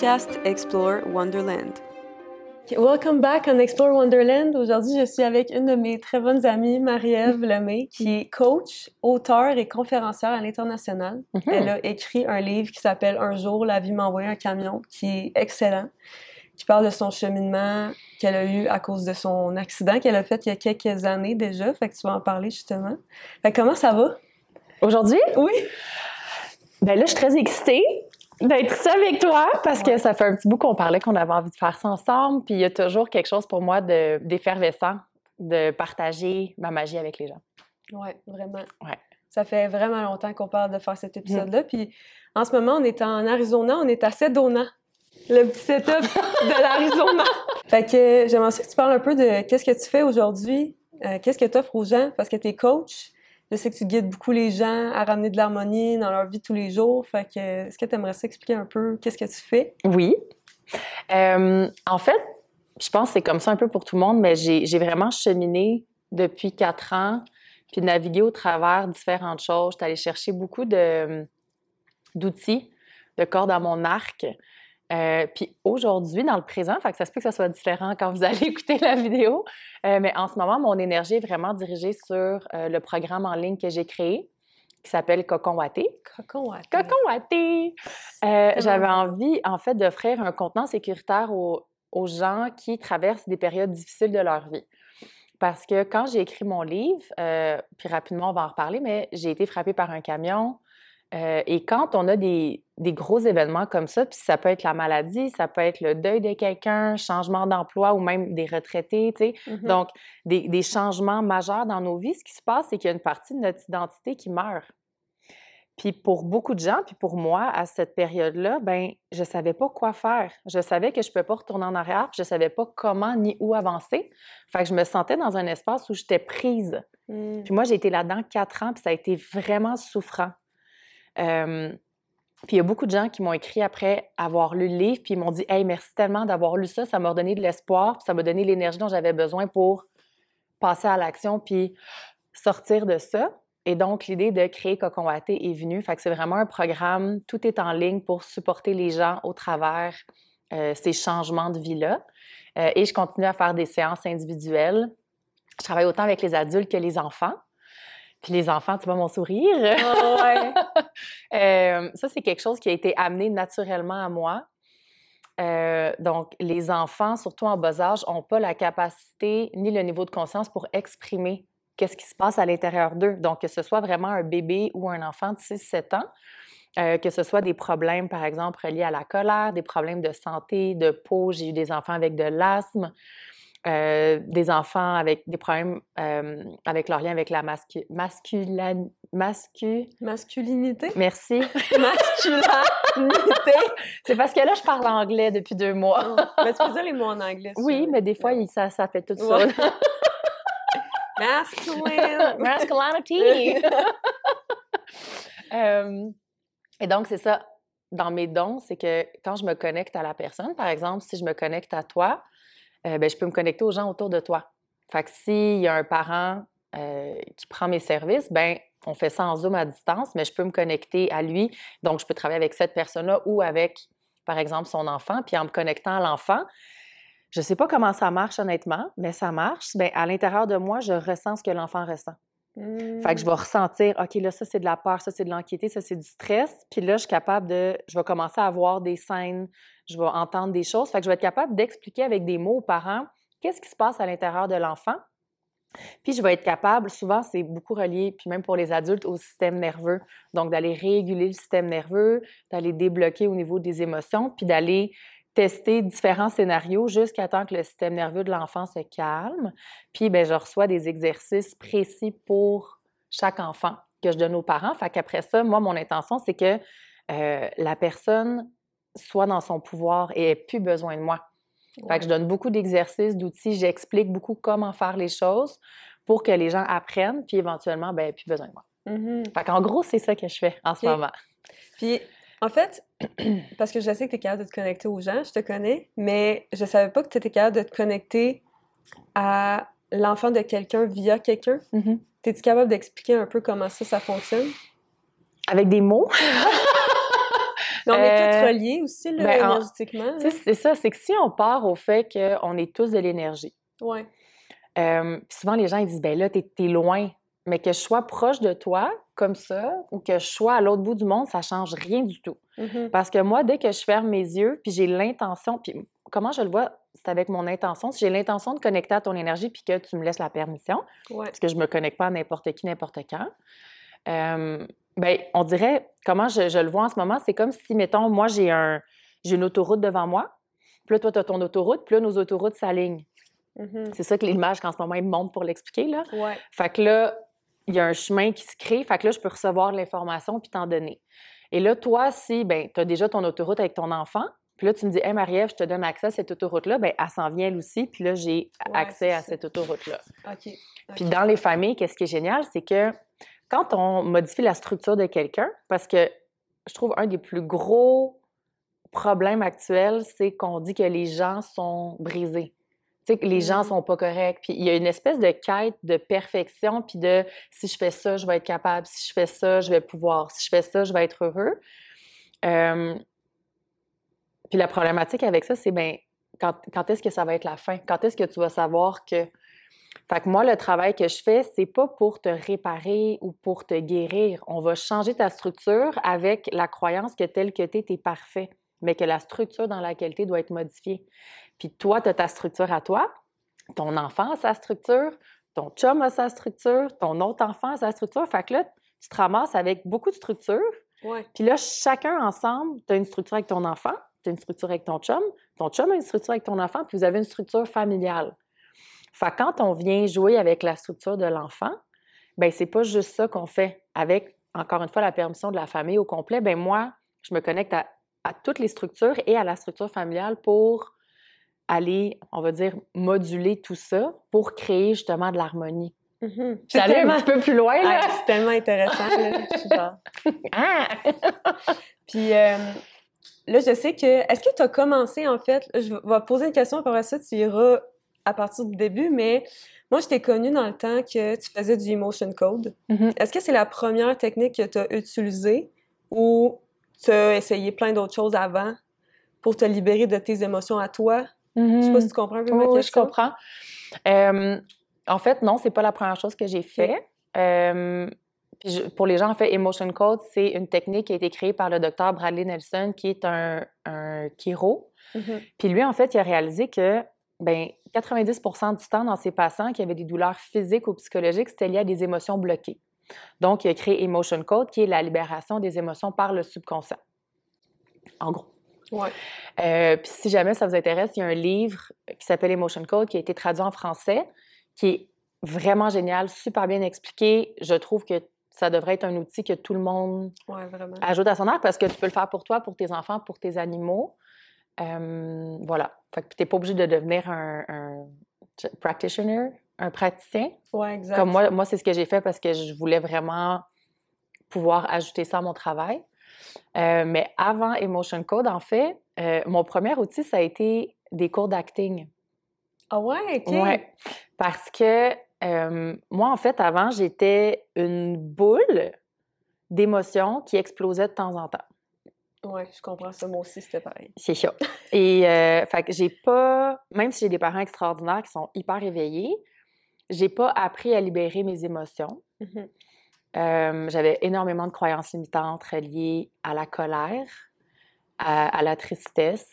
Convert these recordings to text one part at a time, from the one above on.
podcast Explore Wonderland. Welcome back on Explore Wonderland. Aujourd'hui, je suis avec une de mes très bonnes amies, Marie-Ève Lemay, qui est coach, auteur et conférencière à l'international. Mhm. Elle a écrit un livre qui s'appelle Un jour, la vie m'a envoyé un camion, qui est excellent, qui parle de son cheminement qu'elle a eu à cause de son accident qu'elle a fait il y a quelques années déjà. Fait que tu vas en parler justement. Fait que comment ça va? Aujourd'hui, Oui. ben là, je suis très excitée d'être ici avec toi parce que ça fait un petit bout qu'on parlait qu'on avait envie de faire ça ensemble. Puis il y a toujours quelque chose pour moi de- d'effervescent de partager ma magie avec les gens. Ouais, vraiment. Ouais. Ça fait vraiment longtemps qu'on parle de faire cet épisode-là. Puis en ce moment, on est en Arizona, on est à Sedona. Le petit setup de l'Arizona. fait que j'aimerais que tu parles un peu de qu'est-ce que tu fais aujourd'hui, euh, qu'est-ce que tu offres aux gens, parce que tu es coach. Je sais que tu guides beaucoup les gens à ramener de l'harmonie dans leur vie tous les jours. Fait que est-ce que tu aimerais ça expliquer un peu qu'est-ce que tu fais? Oui. Euh, en fait, je pense que c'est comme ça un peu pour tout le monde, mais j'ai j'ai vraiment cheminé depuis quatre ans, puis navigué au travers différentes choses. J'étais allée chercher beaucoup de- d'outils, de cordes à mon arc. Euh, puis aujourd'hui, dans le présent, fait que ça se peut que ça soit différent quand vous allez écouter la vidéo, euh, mais en ce moment, mon énergie est vraiment dirigée sur euh, le programme en ligne que j'ai créé, qui s'appelle Cocon Watté. Cocon, ouais. Cocon Watté! J'avais envie, en fait, d'offrir un contenant sécuritaire aux, aux gens qui traversent des périodes difficiles de leur vie. Parce que quand j'ai écrit mon livre, euh, puis rapidement, on va en reparler, mais j'ai été frappée par un camion. Euh, et quand on a des, des gros événements comme ça, puis ça peut être la maladie, ça peut être le deuil de quelqu'un, changement d'emploi ou même des retraités, tu sais, Mhm. donc, des, des changements majeurs dans nos vies, ce qui se passe, c'est qu'il y a une partie de notre identité qui meurt. Puis pour beaucoup de gens, puis pour moi, à cette période-là, ben, je savais pas quoi faire. Je savais que je ne pouvais pas retourner en arrière, puis je savais pas comment ni où avancer. Fait que je me sentais dans un espace où j'étais prise. Mm. Puis moi, j'ai été là-dedans quatre ans, puis ça a été vraiment souffrant. Euh, puis il y a beaucoup de gens qui m'ont écrit après avoir lu le livre, puis ils m'ont dit Hey, merci tellement d'avoir lu ça, ça m'a redonné de l'espoir, puis ça m'a donné l'énergie dont j'avais besoin pour passer à l'action, puis sortir de ça. Et donc, l'idée de créer Cocon Watté est venue. Fait que c'est vraiment un programme, tout est en ligne pour supporter les gens au travers euh, ces changements de vie-là. Euh, et je continue à faire des séances individuelles. Je travaille autant avec les adultes que les enfants. Puis les enfants, tu vois mon sourire. Ouais. Euh, ça, c'est quelque chose qui a été amené naturellement à moi. Euh, donc, les enfants, surtout en bas âge, n'ont pas la capacité ni le niveau de conscience pour exprimer qu'est-ce qui se passe à l'intérieur d'eux. Donc, que ce soit vraiment un bébé ou un enfant de 6-7 ans, euh, que ce soit des problèmes, par exemple, reliés à la colère, des problèmes de santé, de peau. J'ai eu des enfants avec de l'asthme, euh, des enfants avec des problèmes euh, avec leur lien avec la mascu masculine... Mascu... Masculinité? Merci. Masculinité? C'est parce que là, je parle anglais depuis deux mois. mais tu peux dire les mots en anglais. tu Oui, mais des fois, il- ça, ça fait tout ça. Ouais. Masculine. Masculinity! Euh, et donc, c'est ça. Dans mes dons, c'est que quand je me connecte à la personne, par exemple, si je me connecte à toi, euh, ben, je peux me connecter aux gens autour de toi. Fait que s'il y a un parent euh, qui prend mes services, ben on fait ça en Zoom à distance, mais je peux me connecter à lui. Donc, je peux travailler avec cette personne-là ou avec, par exemple, son enfant. Puis en me connectant à l'enfant, je ne sais pas comment ça marche honnêtement, mais ça marche. Ben, à l'intérieur de moi, je ressens ce que l'enfant ressent. Fait que je vais ressentir, OK, là, ça, c'est de la peur, ça, c'est de l'anxiété, ça, c'est du stress. Puis là, je suis capable de, je vais commencer à voir des scènes, je vais entendre des choses. Fait que je vais être capable d'expliquer avec des mots aux parents qu'est-ce qui se passe à l'intérieur de l'enfant. Puis je vais être capable, souvent, c'est beaucoup relié, puis même pour les adultes, au système nerveux. Donc, d'aller réguler le système nerveux, d'aller débloquer au niveau des émotions, puis d'aller tester différents scénarios jusqu'à temps que le système nerveux de l'enfant se calme. Puis, ben, je reçois des exercices précis pour chaque enfant que je donne aux parents. Fait qu'après ça, moi, mon intention, c'est que euh, la personne soit dans son pouvoir et ait plus besoin de moi. Fait que je donne beaucoup d'exercices, d'outils, j'explique beaucoup comment faire les choses pour que les gens apprennent, puis éventuellement, ben, plus besoin de moi. Mhm. Fait qu'en gros, c'est ça que je fais en ce moment. Puis, en fait, parce que je sais que tu es capable de te connecter aux gens, je te connais, mais je savais pas que tu étais capable de te connecter à l'enfant de quelqu'un via quelqu'un. Mhm. Es-tu capable d'expliquer un peu comment ça, ça fonctionne? Avec des mots? Mais on est tous Euh, reliés aussi, là, ben, en- énergétiquement. Sais, c'est ça, c'est que si on part au fait qu'on est tous de l'énergie, Ouais. euh, puis souvent les gens ils disent, ben là, t'es es loin, mais que je sois proche de toi, comme ça, ou que je sois à l'autre bout du monde, ça change rien du tout. Mhm. Parce que moi, dès que je ferme mes yeux, puis j'ai l'intention, puis comment je le vois, c'est avec mon intention. Si j'ai l'intention de connecter à ton énergie, puis que tu me laisses la permission, Ouais. parce que je me connecte pas à n'importe qui, n'importe quand, euh, ben, on dirait, comment je, je le vois en ce moment, c'est comme si, mettons, moi, j'ai un, j'ai une autoroute devant moi, puis là, toi, tu as ton autoroute, puis là, nos autoroutes s'alignent. Mhm. C'est ça que l'image qu'en ce moment, il me montre pour l'expliquer, là. Ouais. Fait que là, il y a un chemin qui se crée. Fait que là, je peux recevoir l'information puis t'en donner. Et là, toi, si ben, tu as déjà ton autoroute avec ton enfant, puis là, tu me dis, Hey Marie-Ève, je te donne accès à cette autoroute-là, ben, elle s'en vient elle aussi, puis là, j'ai Ouais, accès à cette autoroute-là. OK. Puis dans les familles, qu'est-ce qui est génial, c'est que quand on modifie la structure de quelqu'un, parce que je trouve un des plus gros problèmes actuels, c'est qu'on dit que les gens sont brisés. Tu sais, que les gens Mhm. sont pas corrects. Puis il y a une espèce de quête de perfection, puis de si je fais ça, je vais être capable. Si je fais ça, je vais pouvoir. Si je fais ça, je vais être heureux. Euh, Puis la problématique avec ça, c'est ben quand, quand est-ce que ça va être la fin? Quand est-ce que tu vas savoir que fait que moi, le travail que je fais, c'est pas pour te réparer ou pour te guérir. On va changer ta structure avec la croyance que tel que tu es, tu es parfait, mais que la structure dans laquelle tu doit être modifiée. Puis toi, tu as ta structure à toi, ton enfant a sa structure, ton chum a sa structure, ton autre enfant a sa structure. Fait que là, tu te ramasses avec beaucoup de structures. Ouais. Puis là, chacun ensemble, tu as une structure avec ton enfant, tu as une structure avec ton chum, ton chum a une structure avec ton enfant, puis vous avez une structure familiale. Fait que quand on vient jouer avec la structure de l'enfant, ben c'est pas juste ça qu'on fait. Avec, encore une fois, la permission de la famille au complet, ben moi, je me connecte à, à toutes les structures et à la structure familiale pour aller, on va dire, moduler tout ça pour créer justement de l'harmonie. Suis allée un petit peu plus loin, là. Ah, c'est tellement intéressant. Là. Je suis genre- Ah! Puis euh, là, je sais que. Est-ce que tu as commencé, en fait, je vais poser une question, après ça, tu iras à partir du début, mais moi, je t'ai connue dans le temps que tu faisais du emotion code. Mhm. Est-ce que c'est la première technique que tu as utilisée ou tu as essayé plein d'autres choses avant pour te libérer de tes émotions à toi? Je sais pas si tu comprends un peu ma Oui, oui, je comprends. Euh, en fait, non, c'est pas la première chose que j'ai fait. Euh, je- pour les gens, en fait, Emotion Code, c'est une technique qui a été créée par le docteur Bradley Nelson, qui est un, un chiro. Mhm. Puis lui, en fait, il a réalisé que ben, 90% du temps dans ses patients qui avaient des douleurs physiques ou psychologiques, c'était lié à des émotions bloquées. Donc, il a créé Emotion Code, qui est la libération des émotions par le subconscient. En gros. Ouais. Euh, puis si jamais ça vous intéresse, il y a un livre qui s'appelle Emotion Code qui a été traduit en français, qui est vraiment génial, super bien expliqué. Je trouve que ça devrait être un outil que tout le monde Ouais, ajoute à son arc parce que tu peux le faire pour toi, pour tes enfants, pour tes animaux. Euh, voilà. Fait que tu n'es pas obligé de devenir un, un practitioner, un praticien. Ouais, exact. Comme moi, moi c'est ce que j'ai fait parce que je voulais vraiment pouvoir ajouter ça à mon travail. Euh, mais avant Emotion Code, en fait, euh, mon premier outil, ça a été des cours d'acting. Ah ouais, OK. Ouais. Parce que euh, moi, en fait, avant, j'étais une boule d'émotions qui explosait de temps en temps. Ouais, je comprends ça. Moi aussi, c'était pareil. C'est ça. Et euh, fait que j'ai pas, même si j'ai des parents extraordinaires qui sont hyper éveillés, j'ai pas appris à libérer mes émotions. Mhm. Euh, J'avais énormément de croyances limitantes reliées à la colère, à, à la tristesse.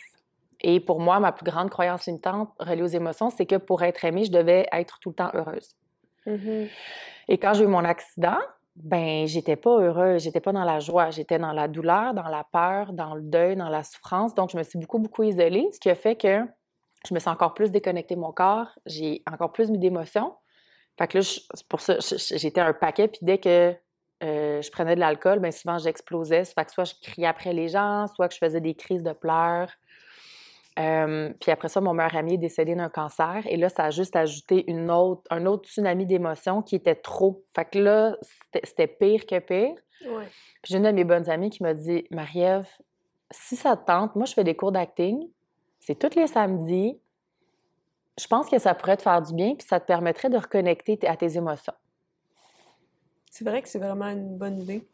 Et pour moi, ma plus grande croyance limitante reliée aux émotions, c'est que pour être aimée, je devais être tout le temps heureuse. Mhm. Et quand j'ai eu mon accident, ben j'étais pas heureuse, j'étais pas dans la joie, j'étais dans la douleur, dans la peur, dans le deuil, dans la souffrance. Donc je me suis beaucoup beaucoup isolée, ce qui a fait que je me suis encore plus déconnectée de mon corps, j'ai encore plus mis d'émotions. Fait que là, je- c'est pour ça, j'étais un paquet, puis dès que euh, je prenais de l'alcool, bien souvent j'explosais. Fait que soit je criais après les gens, soit que je faisais des crises de pleurs. Euh, puis après ça, mon meilleur ami est décédé d'un cancer. Et là, ça a juste ajouté une autre, un autre tsunami d'émotions qui était trop. Fait que là, c'était- pire que pire. Ouais. Puis j'ai une de mes bonnes amies qui m'a dit Marie-Ève, si ça te tente, moi, je fais des cours d'acting. C'est tous les samedis. Je pense que ça pourrait te faire du bien, puis ça te permettrait de reconnecter à tes émotions. C'est vrai que c'est vraiment une bonne idée.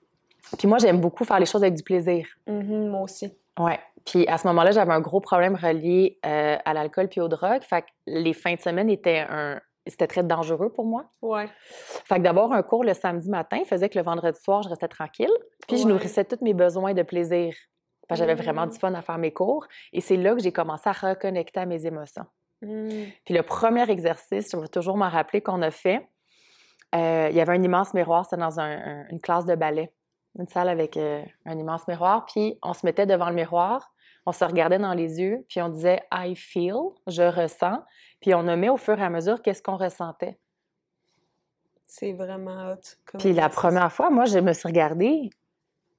Puis moi, j'aime beaucoup faire les choses avec du plaisir. Mhm, moi aussi. Ouais. Puis à ce moment-là, j'avais un gros problème relié euh, à l'alcool puis aux drogues. Fait que les fins de semaine étaient un... C'était très dangereux pour moi. Ouais. Fait que d'avoir un cours le samedi matin faisait que le vendredi soir, je restais tranquille. Puis je nourrissais tous mes besoins de plaisir. Parce que j'avais vraiment du fun à faire mes cours. Et c'est là que j'ai commencé à reconnecter à mes émotions. Mhm. Puis le premier exercice, je vais toujours m'en rappeler qu'on a fait, euh, il y avait un immense miroir, c'était dans un- un- une classe de ballet, une salle avec euh, un immense miroir. Puis on se mettait devant le miroir, on se regardait dans les yeux, puis on disait I feel, je ressens. Puis on nommait au fur et à mesure qu'est-ce qu'on ressentait. C'est vraiment hot. comme Puis la première fois, moi, je me suis regardée.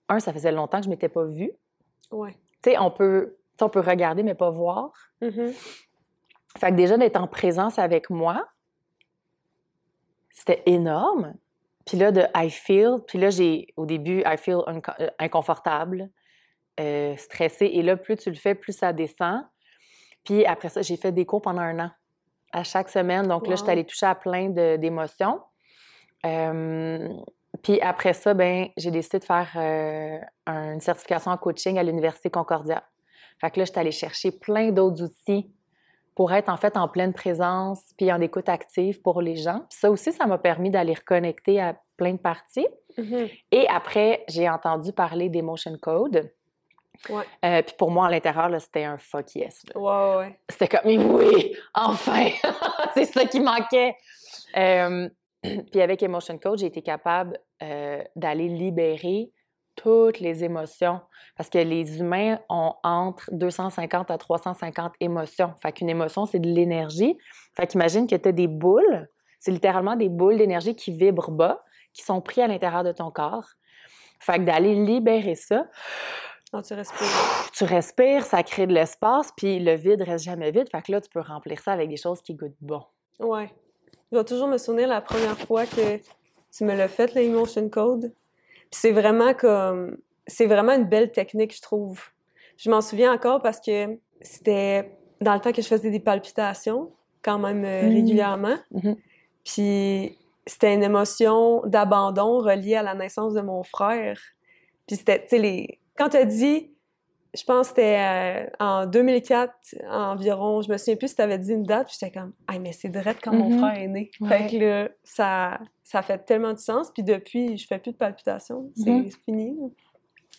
Un, ça faisait longtemps que je m'étais pas vue. Ouais. Tu sais, on peut, on peut regarder mais pas voir. Mhm. Fait que déjà d'être en présence avec moi, c'était énorme. Puis là, de I feel, puis là, j'ai, au début, I feel euh, inconfortable, euh, stressé. Et là, plus tu le fais, plus ça descend. Puis après ça, j'ai fait des cours pendant un an, à chaque semaine. Donc là, j'étais Wow. allée toucher à plein d'émotions. Euh, puis après ça, ben, j'ai décidé de faire euh, une certification en coaching à l'Université Concordia. Fait que là, j'étais allée chercher plein d'autres outils pour être en fait en pleine présence puis en écoute active pour les gens. Puis ça aussi, ça m'a permis d'aller reconnecter à plein de parties. Mhm. Et après, j'ai entendu parler d'Emotion Code. Ouais. Euh, puis pour moi, à l'intérieur, c'était un fuck yes. là. Ouais, ouais. C'était comme, mais oui, enfin, c'est ça qui manquait. Euh, puis avec Emotion Code, j'ai été capable euh, d'aller libérer toutes les émotions. Parce que les humains ont entre 250 à 350 émotions. Fait qu'une émotion, c'est de l'énergie. Fait qu'imagine que tu as des boules. C'est littéralement des boules d'énergie qui vibrent bas, qui sont pris à l'intérieur de ton corps. Fait que d'aller libérer ça, Quand tu respires. tu respires, ça crée de l'espace, puis le vide reste jamais vide. Fait que là, tu peux remplir ça avec des choses qui goûtent bon. Ouais. Je vais toujours me souvenir la première fois que tu me l'as fait, l'Emotion Code. Puis c'est vraiment comme. C'est vraiment une belle technique, je trouve. Je m'en souviens encore parce que c'était dans le temps que je faisais des palpitations, quand même euh, Mm. régulièrement. Mhm. Puis c'était une émotion d'abandon reliée à la naissance de mon frère. Puis c'était, tu sais, les... quand tu as dit, je pense que c'était euh, en 2004 environ, je me souviens plus si tu avais dit une date, puis j'étais comme, ah, mais c'est direct quand mon Mhm. frère est né. Ouais. Fait que là, ça, ça fait tellement de sens. Puis depuis, je fais plus de palpitations. C'est Mhm. fini.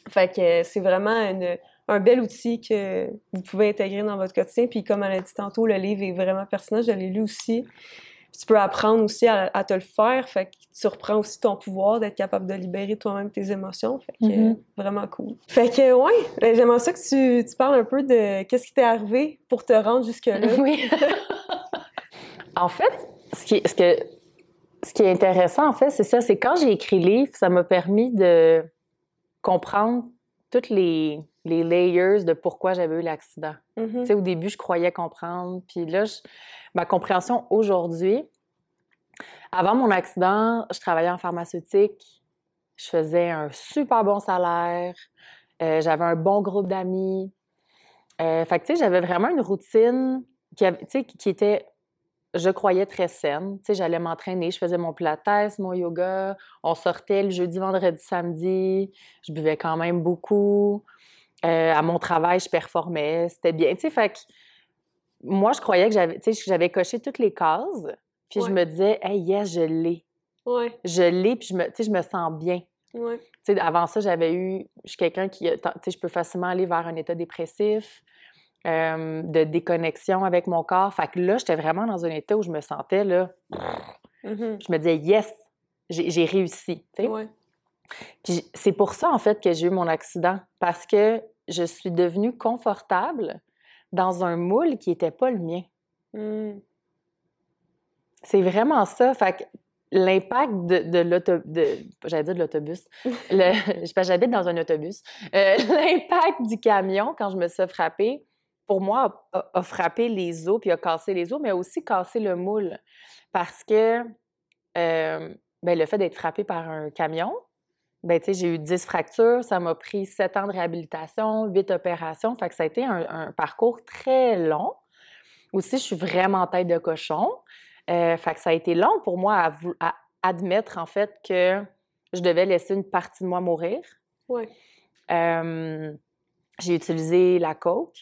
Fait que c'est vraiment une- un bel outil que vous pouvez intégrer dans votre quotidien. Puis comme elle a dit tantôt, le livre est vraiment pertinent. Je l'ai lu aussi. Puis tu peux apprendre aussi à, à te le faire. Fait que tu reprends aussi ton pouvoir d'être capable de libérer toi-même tes émotions. Fait que Mhm. euh, vraiment cool. Fait que ouais, ben, j'aimerais ça que tu, tu parles un peu de qu'est-ce qui t'est arrivé pour te rendre jusque-là. Oui. en fait, ce qui, ce, que, ce qui est intéressant, en fait, c'est ça, c'est quand j'ai écrit le livre, ça m'a permis de comprendre toutes les, les layers de pourquoi j'avais eu l'accident. Mhm. Tu sais, au début, je croyais comprendre. Puis là, je- ma compréhension aujourd'hui, avant mon accident, je travaillais en pharmaceutique. Je faisais un super bon salaire. euh, j'avais un bon groupe d'amis. Euh, fait que, tu sais, j'avais vraiment une routine qui, avait- tu sais, qui était, je croyais, très saine. Tu sais, j'allais m'entraîner, je faisais mon pilates, mon yoga. On sortait le jeudi, vendredi, samedi. Je buvais quand même beaucoup. Euh, à mon travail, je performais. C'était bien. Tu sais, fait que moi, je croyais que j'avais, tu sais, que j'avais coché toutes les cases. Puis je me disais, hey, yes, je l'ai. Ouais, Je l'ai, puis je me, tu sais, je me sens bien. ouais. Tu sais, avant ça, j'avais eu. Je suis quelqu'un qui. Tu sais, je peux facilement aller vers un état dépressif, euh, de déconnexion avec mon corps. Fait que là, j'étais vraiment dans un état où je me sentais, là. Mhm. Je me disais, yes, j'ai réussi. tu sais. Puis c'est pour ça, en fait, que j'ai eu mon accident. Parce que je suis devenue confortable dans un moule qui n'était pas le mien. Mm. C'est vraiment ça. Fait que l'impact de, de l'autobus, j'allais dire de l'autobus, j'habite dans un autobus, Euh, l'impact du camion quand je me suis frappée, pour moi, a, a frappé les os, puis a cassé les os, mais a aussi cassé le moule. Parce que euh, ben, le fait d'être frappé par un camion, ben, tu sais, j'ai eu 10 fractures, ça m'a pris 7 ans de réhabilitation, 8 opérations, fait que ça a été un, un parcours très long. Aussi, je suis vraiment tête de cochon. Euh, fait que ça a été long pour moi à, admettre, en fait, que je devais laisser une partie de moi mourir. Ouais. Euh, j'ai utilisé la coke,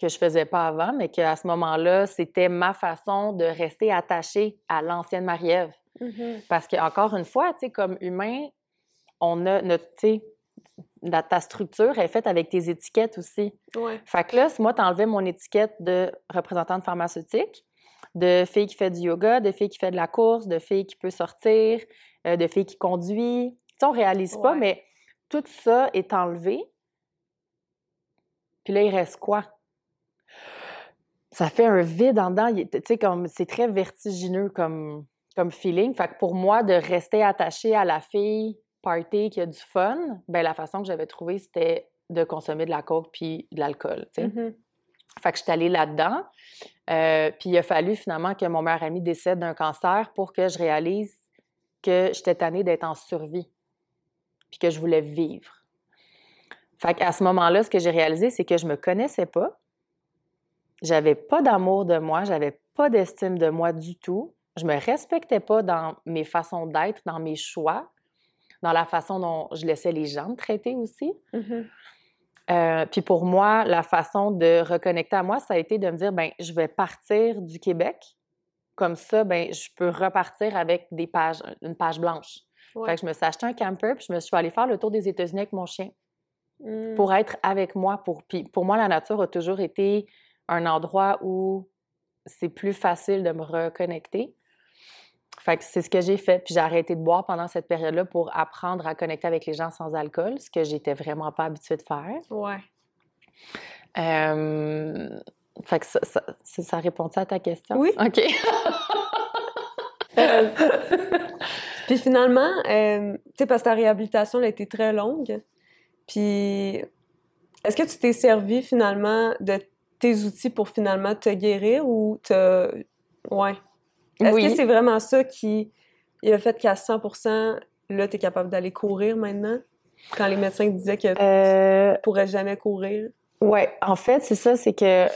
que je faisais pas avant, mais qu'à ce moment-là, c'était ma façon de rester attachée à l'ancienne Marie-Ève. Mhm. Parce que, encore une fois, tu sais, comme humain, on a notre, tu sais, la- ta structure est faite avec tes étiquettes aussi. Ouais. Fait que là, si moi, t'enlevais mon étiquette de représentante pharmaceutique, de fille qui fait du yoga, de fille qui fait de la course, de fille qui peut sortir, euh, de fille qui conduit. Tu sais, on réalise pas, mais tout ça est enlevé. Puis là, il reste quoi? Ça fait un vide en dedans. Tu sais, comme c'est très vertigineux comme, comme feeling. Fait que pour moi, de rester attachée à la fille party qui a du fun, ben la façon que j'avais trouvé, c'était de consommer de la coke puis de l'alcool. tu sais. Mhm. Fait que je suis allée là-dedans. Euh, puis il a fallu finalement que mon meilleur ami décède d'un cancer pour que je réalise que j'étais tannée d'être en survie. Puis que je voulais vivre. Fait qu'à ce moment-là, ce que j'ai réalisé, c'est que je me connaissais pas. J'avais pas d'amour de moi, j'avais pas d'estime de moi du tout. Je me respectais pas dans mes façons d'être, dans mes choix, dans la façon dont je laissais les gens me traiter aussi. Mhm. Euh, puis pour moi, la façon de reconnecter à moi, ça a été de me dire, ben, je vais partir du Québec. Comme ça, ben, je peux repartir avec des pages, une page blanche. Ouais. Fait que je me suis acheté un camper, puis je me suis allée faire le tour des États-Unis avec mon chien Mm. pour être avec moi. Pour, puis pour moi, la nature a toujours été un endroit où c'est plus facile de me reconnecter. Fait que c'est ce que j'ai fait. Puis j'ai arrêté de boire pendant cette période-là pour apprendre à connecter avec les gens sans alcool, ce que j'étais vraiment pas habituée de faire. Ouais. Euh, Fait que ça, ça, ça, ça répond-tu à ta question? Oui. OK. Euh, Puis finalement, euh, tu sais, parce que ta réhabilitation elle a été très longue. Puis est-ce que tu t'es servi finalement de tes outils pour finalement te guérir ou te. Ouais? Est-ce oui. que c'est vraiment ça qui il a fait qu'à 100% là, tu es capable d'aller courir maintenant? Quand les médecins disaient que tu Euh, pourrais jamais courir? Ouais, en fait, c'est ça, c'est que.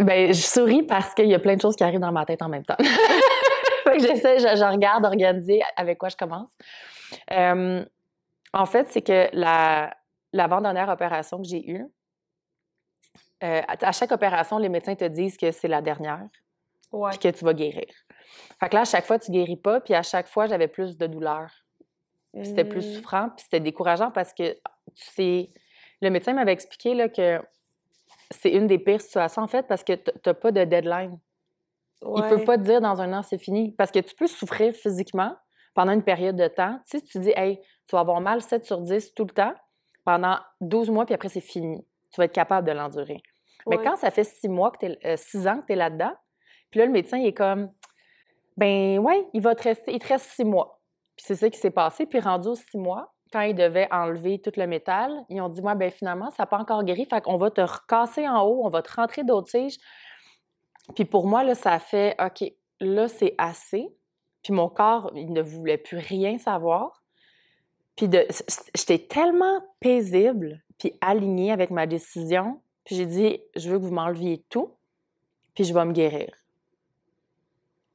Ben, je souris parce qu'il y a plein de choses qui arrivent dans ma tête en même temps. fait que j'essaie, je, je regarde organiser avec quoi je commence. Euh, en fait, c'est que la, l'avant-dernière opération que j'ai eue, euh, à, chaque opération, les médecins te disent que c'est la dernière Ouais. puis que tu vas guérir. Fait que là, à chaque fois, tu guéris pas, puis à chaque fois, j'avais plus de douleur. C'était plus Mm. souffrant, puis c'était décourageant parce que tu sais, le médecin m'avait expliqué là, que c'est une des pires situations en fait parce que t- t'as pas de deadline. Il peut Ouais. pas te dire dans un an c'est fini parce que tu peux souffrir physiquement pendant une période de temps. Tu sais, tu dis hey, tu vas avoir mal 7 sur 10 tout le temps pendant 12 mois puis après c'est fini. Tu vas être capable de l'endurer. Mais quand ça fait 6 mois que t'es, euh, six ans que tu es là-dedans, puis là le médecin il est comme ben ouais, il va te rester il te reste 6 mois. Puis c'est ça qui s'est passé. Puis rendu aux six mois, quand ils devaient enlever tout le métal, ils ont dit, moi, ben finalement, ça n'a pas encore guéri. Fait qu'on va te recasser en haut, on va te rentrer d'autres tiges. Puis pour moi, là, ça fait, OK, là, c'est assez. Puis mon corps, il ne voulait plus rien savoir. Puis j'étais tellement paisible, puis alignée avec ma décision. Puis j'ai dit, je veux que vous m'enleviez tout, puis je vais me guérir.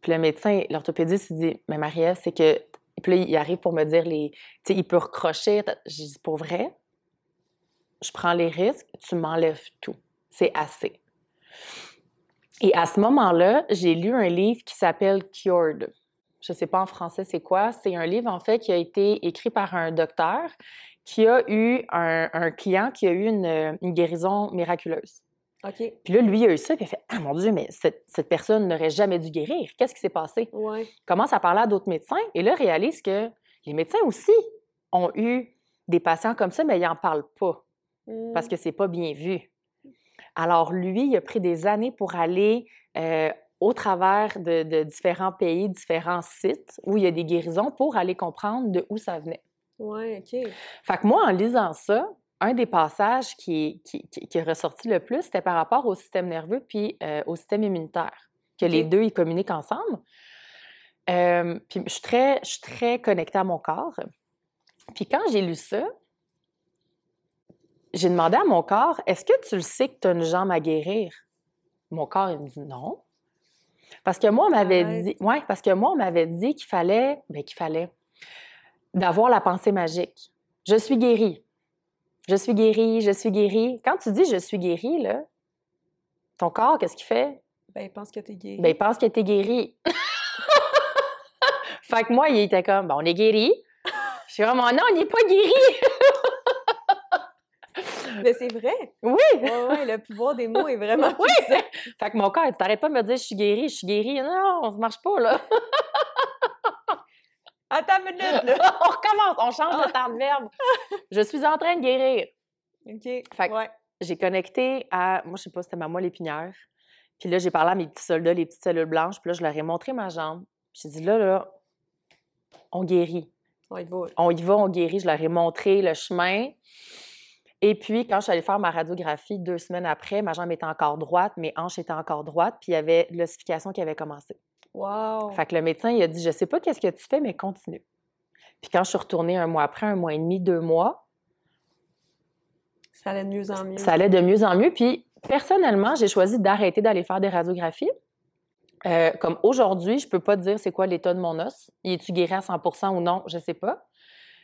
Puis le médecin, l'orthopédiste, il dit, mais Marie-Ève, c'est que puis là, il arrive pour me dire les. Tu sais, il peut recrocher. J'ai dit, pour vrai, je prends les risques, tu m'enlèves tout. C'est assez. Et à ce moment-là, j'ai lu un livre qui s'appelle Cured. Je ne sais pas en français c'est quoi. C'est un livre, en fait, qui a été écrit par un docteur qui a eu un, un client qui a eu une, une guérison miraculeuse. OK. Puis là, lui, il a eu ça, puis il a fait Ah mon Dieu, mais cette, cette personne n'aurait jamais dû guérir. Qu'est-ce qui s'est passé? Ouais. commence à parler à d'autres médecins et là réalise que les médecins aussi ont eu des patients comme ça, mais ils n'en parlent pas parce Mm. que c'est pas bien vu. Alors lui, il a pris des années pour aller euh, au travers de, de différents pays, différents sites où il y a des guérisons pour aller comprendre de où ça venait. Ouais, OK. Fait que moi, en lisant ça, un des passages qui, qui, qui- qui est ressorti le plus, c'était par rapport au système nerveux puis euh, au système immunitaire, que les deux, ils communiquent ensemble. Euh, puis je suis très, je suis très connectée à mon corps. Puis quand j'ai lu ça, j'ai demandé à mon corps, est-ce que tu le sais que tu as une jambe à guérir? Mon corps, il me dit non. Parce que moi, on m'avait dit, ouais, parce que moi, on m'avait dit qu'il fallait, ben, qu'il fallait d'avoir la pensée magique. Je suis guérie. Je suis guérie, je suis guérie. Quand tu dis je suis guérie, là, ton corps, qu'est-ce qu'il fait? Ben, il pense que t'es guéri. Ben, il pense que t'es guérie. fait que moi, il était comme, ben, on est guéri. Je suis vraiment, non, on n'est pas guéri. Mais c'est vrai. Oui. Ouais, ouais, le pouvoir des mots est vraiment Oui. Fait que mon corps, il t'arrête pas de me dire, je suis guérie, je suis guérie. Non, ça marche pas, là. Attends une minute, là. on recommence, on change de temps de verbe. Je suis en train de guérir. OK. Fait que- ouais. J'ai connecté à, moi, je sais pas, c'était ma moelle épinière. Puis là, j'ai parlé à mes petits soldats, les petites cellules blanches. Puis là, je leur ai montré ma jambe. J'ai dit, là, là, on guérit. On y va. On y va, on guérit. Je leur ai montré le chemin. Et puis, quand je suis allée faire ma radiographie deux semaines après, ma jambe était encore droite, mes hanches étaient encore droites, puis il y avait l'ossification qui avait commencé. Wow. Fait que le médecin, il a dit, je sais pas qu'est-ce que tu fais, mais continue. Puis quand je suis retournée un mois après, un mois et demi, deux mois, Ça allait de mieux en mieux. ça allait de mieux en mieux. Puis personnellement, j'ai choisi d'arrêter d'aller faire des radiographies. Euh, comme aujourd'hui, je peux pas te dire c'est quoi l'état de mon os. Il est-tu guéri à 100% ou non, je sais pas.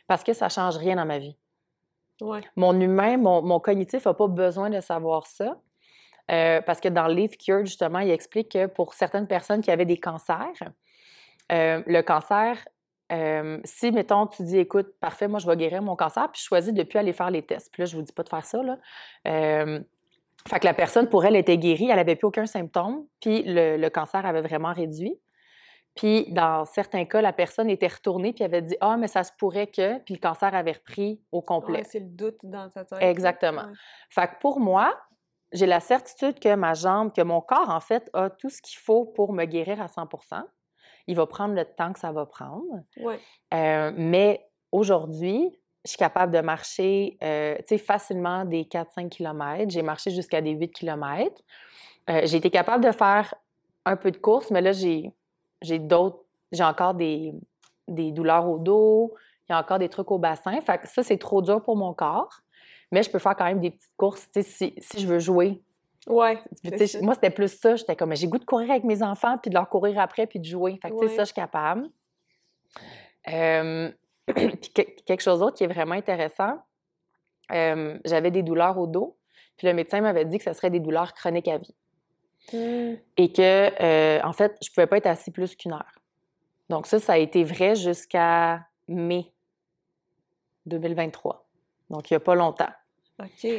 Parce que ça change rien dans ma vie. Ouais. Mon humain, mon, mon cognitif n'a pas besoin de savoir ça. Euh, parce que dans Live Cured, justement, il explique que pour certaines personnes qui avaient des cancers, euh, le cancer, euh, si, mettons, tu dis, écoute, parfait, moi, je vais guérir mon cancer, puis je choisis de plus aller faire les tests. Puis là, je vous dis pas de faire ça, là. Fait que la personne, pour elle, était guérie, elle n'avait plus aucun symptôme, puis le, le cancer avait vraiment réduit. Puis, dans certains cas, la personne était retournée, puis avait dit Ah, mais ça se pourrait que, puis le cancer avait repris au complet. Ouais, c'est le doute dans ta tête. Exactement. Ouais. Fait que pour moi, j'ai la certitude que ma jambe, que mon corps, en fait, a tout ce qu'il faut pour me guérir à 100% Il va prendre le temps que ça va prendre. Euh, mais aujourd'hui, je suis capable de marcher euh, tu sais, facilement des 4-5 km. J'ai marché jusqu'à des 8 km. j'ai été capable de faire un peu de course, mais là, j'ai, j'ai d'autres. J'ai encore des, des douleurs au dos, il y a encore des trucs au bassin. Fait que ça, c'est trop dur pour mon corps. Mais je peux faire quand même des petites courses tu sais, si, si je veux jouer. Ouais. Moi, c'était plus ça. J'étais comme, j'ai goût de courir avec mes enfants, puis de leur courir après, puis de jouer. Fait que, Ouais. ça, je suis capable. Euh, puis que- quelque chose d'autre qui est vraiment intéressant, euh, j'avais des douleurs au dos, puis le médecin m'avait dit que ce serait des douleurs chroniques à vie. Hmm. Et que, euh, en fait, je pouvais pas être assis plus qu'une heure. Donc ça, ça a été vrai jusqu'à mai 2023. Donc, il y a pas longtemps. OK.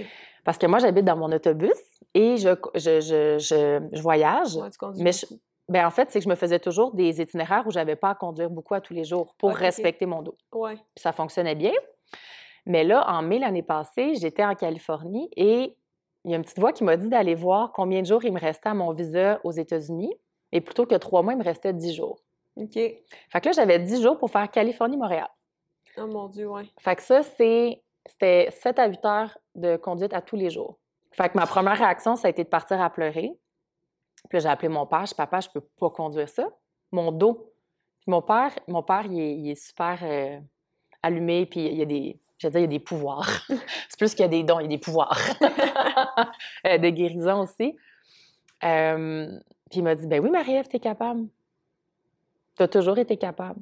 Parce que moi, j'habite dans mon autobus et je, je, je, je, je voyage. Ouais, tu Mais je-. Ben, en fait, c'est que je me faisais toujours des itinéraires où j'avais pas à conduire beaucoup à tous les jours pour ok. respecter mon dos. Ouais. Puis ça fonctionnait bien. Mais là, en mai l'année passée, j'étais en Californie et il y a une petite voix qui m'a dit d'aller voir combien de jours il me restait à mon visa aux États-Unis. Et plutôt que trois mois, il me restait dix jours. OK. Fait que là, j'avais dix jours pour faire Californie-Montréal. Oh mon Dieu, ouais. Fait que ça, c'est, c'était 7 à 8 heures de conduite à tous les jours. Fait ma première réaction, ça a été de partir à pleurer. Puis j'ai appelé mon père. Je papa, je peux pas conduire ça. Mon dos. Puis mon père, mon père, il est, il est super euh, allumé, puis il y a des, je veux dire, il y a des pouvoirs. c'est plus qu'il y a des dons, il y a des pouvoirs. Euh, de guérison aussi. Euh, puis il m'a dit, ben oui, Marie-Ève, t'es capable. T'as toujours été capable.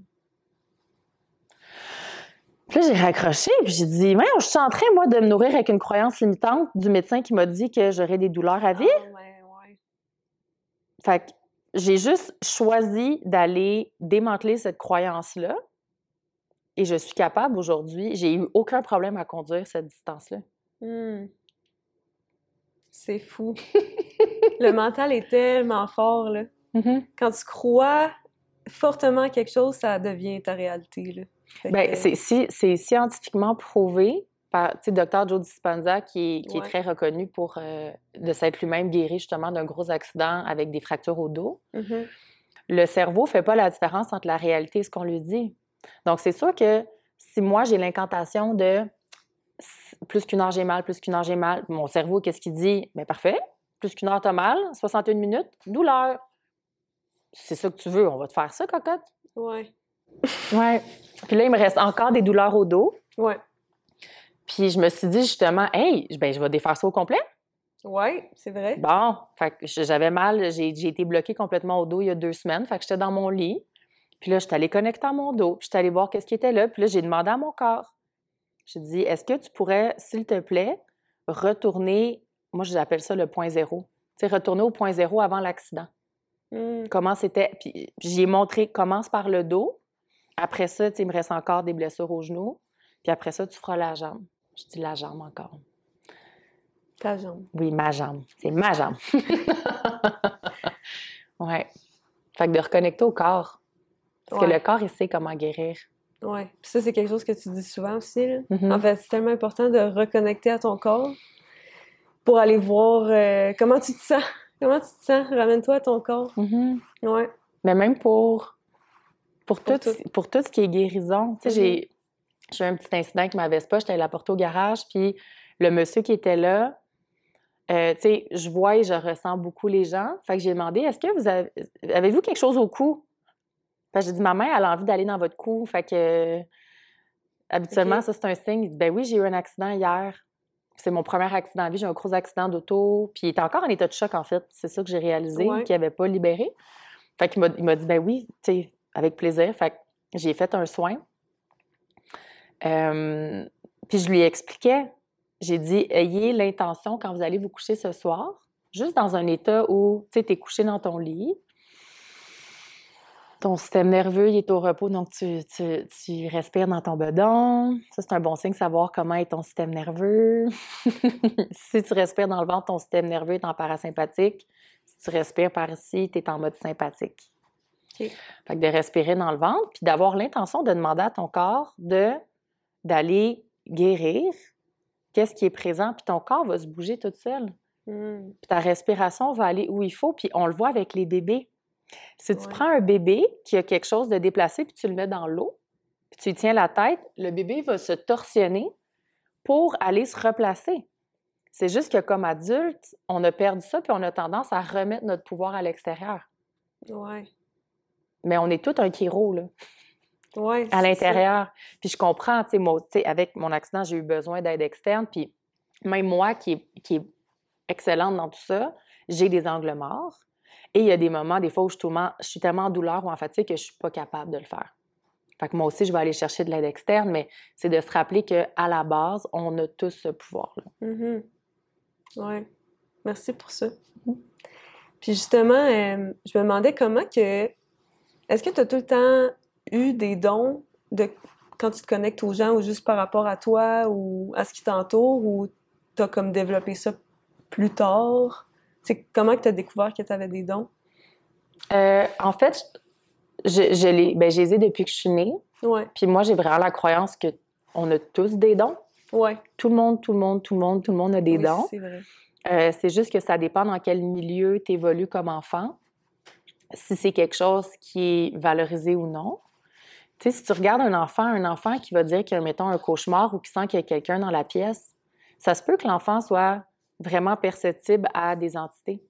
Puis là, j'ai raccroché, puis j'ai dit, je suis en train, moi, de me nourrir avec une croyance limitante du médecin qui m'a dit que j'aurais des douleurs à vie. Ah, ouais, ouais. Fait que j'ai juste choisi d'aller démanteler cette croyance-là. Et je suis capable aujourd'hui. J'ai eu aucun problème à conduire cette distance-là. Hmm. C'est fou. le mental est tellement fort, là. Quand tu crois fortement à quelque chose, ça devient ta réalité, là. Ben, que- c'est si- c'est scientifiquement prouvé par, tu sais, Dr. Joe Dispenza, qui est, très reconnu pour euh, de s'être lui-même guéri justement d'un gros accident avec des fractures au dos. Mhm. le cerveau fait pas la différence entre la réalité et ce qu'on lui dit. Donc, c'est sûr que si moi, j'ai l'incantation de plus qu'une heure j'ai mal, plus qu'une heure j'ai mal, mon cerveau, qu'est-ce qu'il dit? Bien, parfait. Plus qu'une heure t'as mal, 61 minutes, douleur. C'est ça que tu veux, on va te faire ça, cocotte. Ouais. Ouais. Puis là, il me reste encore des douleurs au dos. Ouais. Puis je me suis dit justement, hey, ben, je vais défaire ça au complet. Ouais, c'est vrai. Bon, fait que j'avais mal, j'ai été bloquée complètement au dos il y a deux semaines. Fait que j'étais dans mon lit. Puis là, je suis allée connecter à mon dos. Puis je suis allée voir qu'est-ce qui était là. Puis là, j'ai demandé à mon corps. J'ai dit, est-ce que tu pourrais, s'il te plaît, retourner, moi j'appelle ça le point zéro. Tu sais, retourner au point zéro avant l'accident. Hmm. Comment c'était. Puis j'ai montré, commence par le dos. Après ça, il me reste encore des blessures au genou. Puis après ça, tu feras la jambe. Je dis la jambe encore. Ta jambe. Oui, ma jambe. C'est ma jambe. ouais. Fait que de reconnecter au corps. Parce que le corps, il sait comment guérir. Ouais. Puis ça, c'est quelque chose que tu dis souvent aussi. Là. Mhm. En fait, c'est tellement important de reconnecter à ton corps pour aller voir euh, comment tu te sens. Comment tu te sens? Ramène-toi à ton corps. Mhm. Ouais. Mais même pour, pour, Pour tout, tout. pour tout ce qui est guérison. Tu sais, j'ai- j'ai eu un petit incident avec ma Vespa, j'étais allée la porter au garage, puis le monsieur qui était là, euh, tu sais, je vois et je ressens beaucoup les gens. Fait que j'ai demandé, est-ce que vous avez, avez-vous quelque chose au cou? Fait que j'ai dit, ma main, elle a envie d'aller dans votre cou. Fait que, euh, habituellement, ça, c'est un signe. Ben oui, j'ai eu un accident hier. C'est mon premier accident de vie. J'ai eu un gros accident d'auto. Puis il était encore en état de choc, en fait. C'est ça que j'ai réalisé, Ouais. qu'il n'avait pas libéré. Fait qu'il m'a, il m'a dit, ben oui, tu sais, avec plaisir. Fait j'ai fait un soin. Puis je lui expliquais, j'ai dit, ayez l'intention quand vous allez vous coucher ce soir, juste dans un état où, tu es couché dans ton lit, ton système nerveux, est au repos, donc tu, tu, respires dans ton bedon. Ça, c'est un bon signe, savoir comment est ton système nerveux. si tu respires dans le ventre, ton système nerveux est en parasympathique. Si tu respires par ici, tu es en mode sympathique. Fait que de respirer dans le ventre, puis d'avoir l'intention de demander à ton corps de d'aller guérir qu'est-ce qui est présent, puis ton corps va se bouger tout seul. Hmm. Puis ta respiration va aller où il faut, puis on le voit avec les bébés. Si tu Ouais. prends un bébé qui a quelque chose de déplacé, puis tu le mets dans l'eau, puis tu tiens la tête, le bébé va se torsionner pour aller se replacer. C'est juste que comme adulte, on a perdu ça, puis on a tendance à remettre notre pouvoir à l'extérieur. Ouais. Mais on est tout un chiro, là. Ouais. à l'intérieur. Puis je comprends, tu sais, moi, tu sais, avec mon accident, j'ai eu besoin d'aide externe. Puis même moi, qui est, qui est excellente dans tout ça, j'ai des angles morts. Et il y a des moments, des fois, où je, suis tellement- je suis tellement en douleur ou en fatigue que je suis pas capable de le faire. Fait que moi aussi, je vais aller chercher de l'aide externe, mais c'est de se rappeler qu'à la base, on a tous ce pouvoir-là. Mhm. Ouais. Merci pour ça. Puis justement, euh, je me demandais comment que. Est-ce que tu as tout le temps eu des dons de quand tu te connectes aux gens ou juste par rapport à toi ou à ce qui t'entoure ou tu as comme développé ça plus tard? C'est comment tu as découvert que tu avais des dons? Euh, en fait, je, je, les, ben, ai depuis que je suis née. Ouais. Puis moi, j'ai vraiment la croyance que on a tous des dons. Ouais. Tout le monde, tout le monde, tout le monde, tout le monde a des Oui, dons. C'est vrai. Euh, c'est juste que ça dépend dans quel milieu tu évolues comme enfant, si c'est quelque chose qui est valorisé ou non. Tu sais, si tu regardes un enfant, un enfant qui va dire qu'il a, mettons, un cauchemar ou qui sent qu'il y a quelqu'un dans la pièce, ça se peut que l'enfant soit vraiment perceptible à des entités.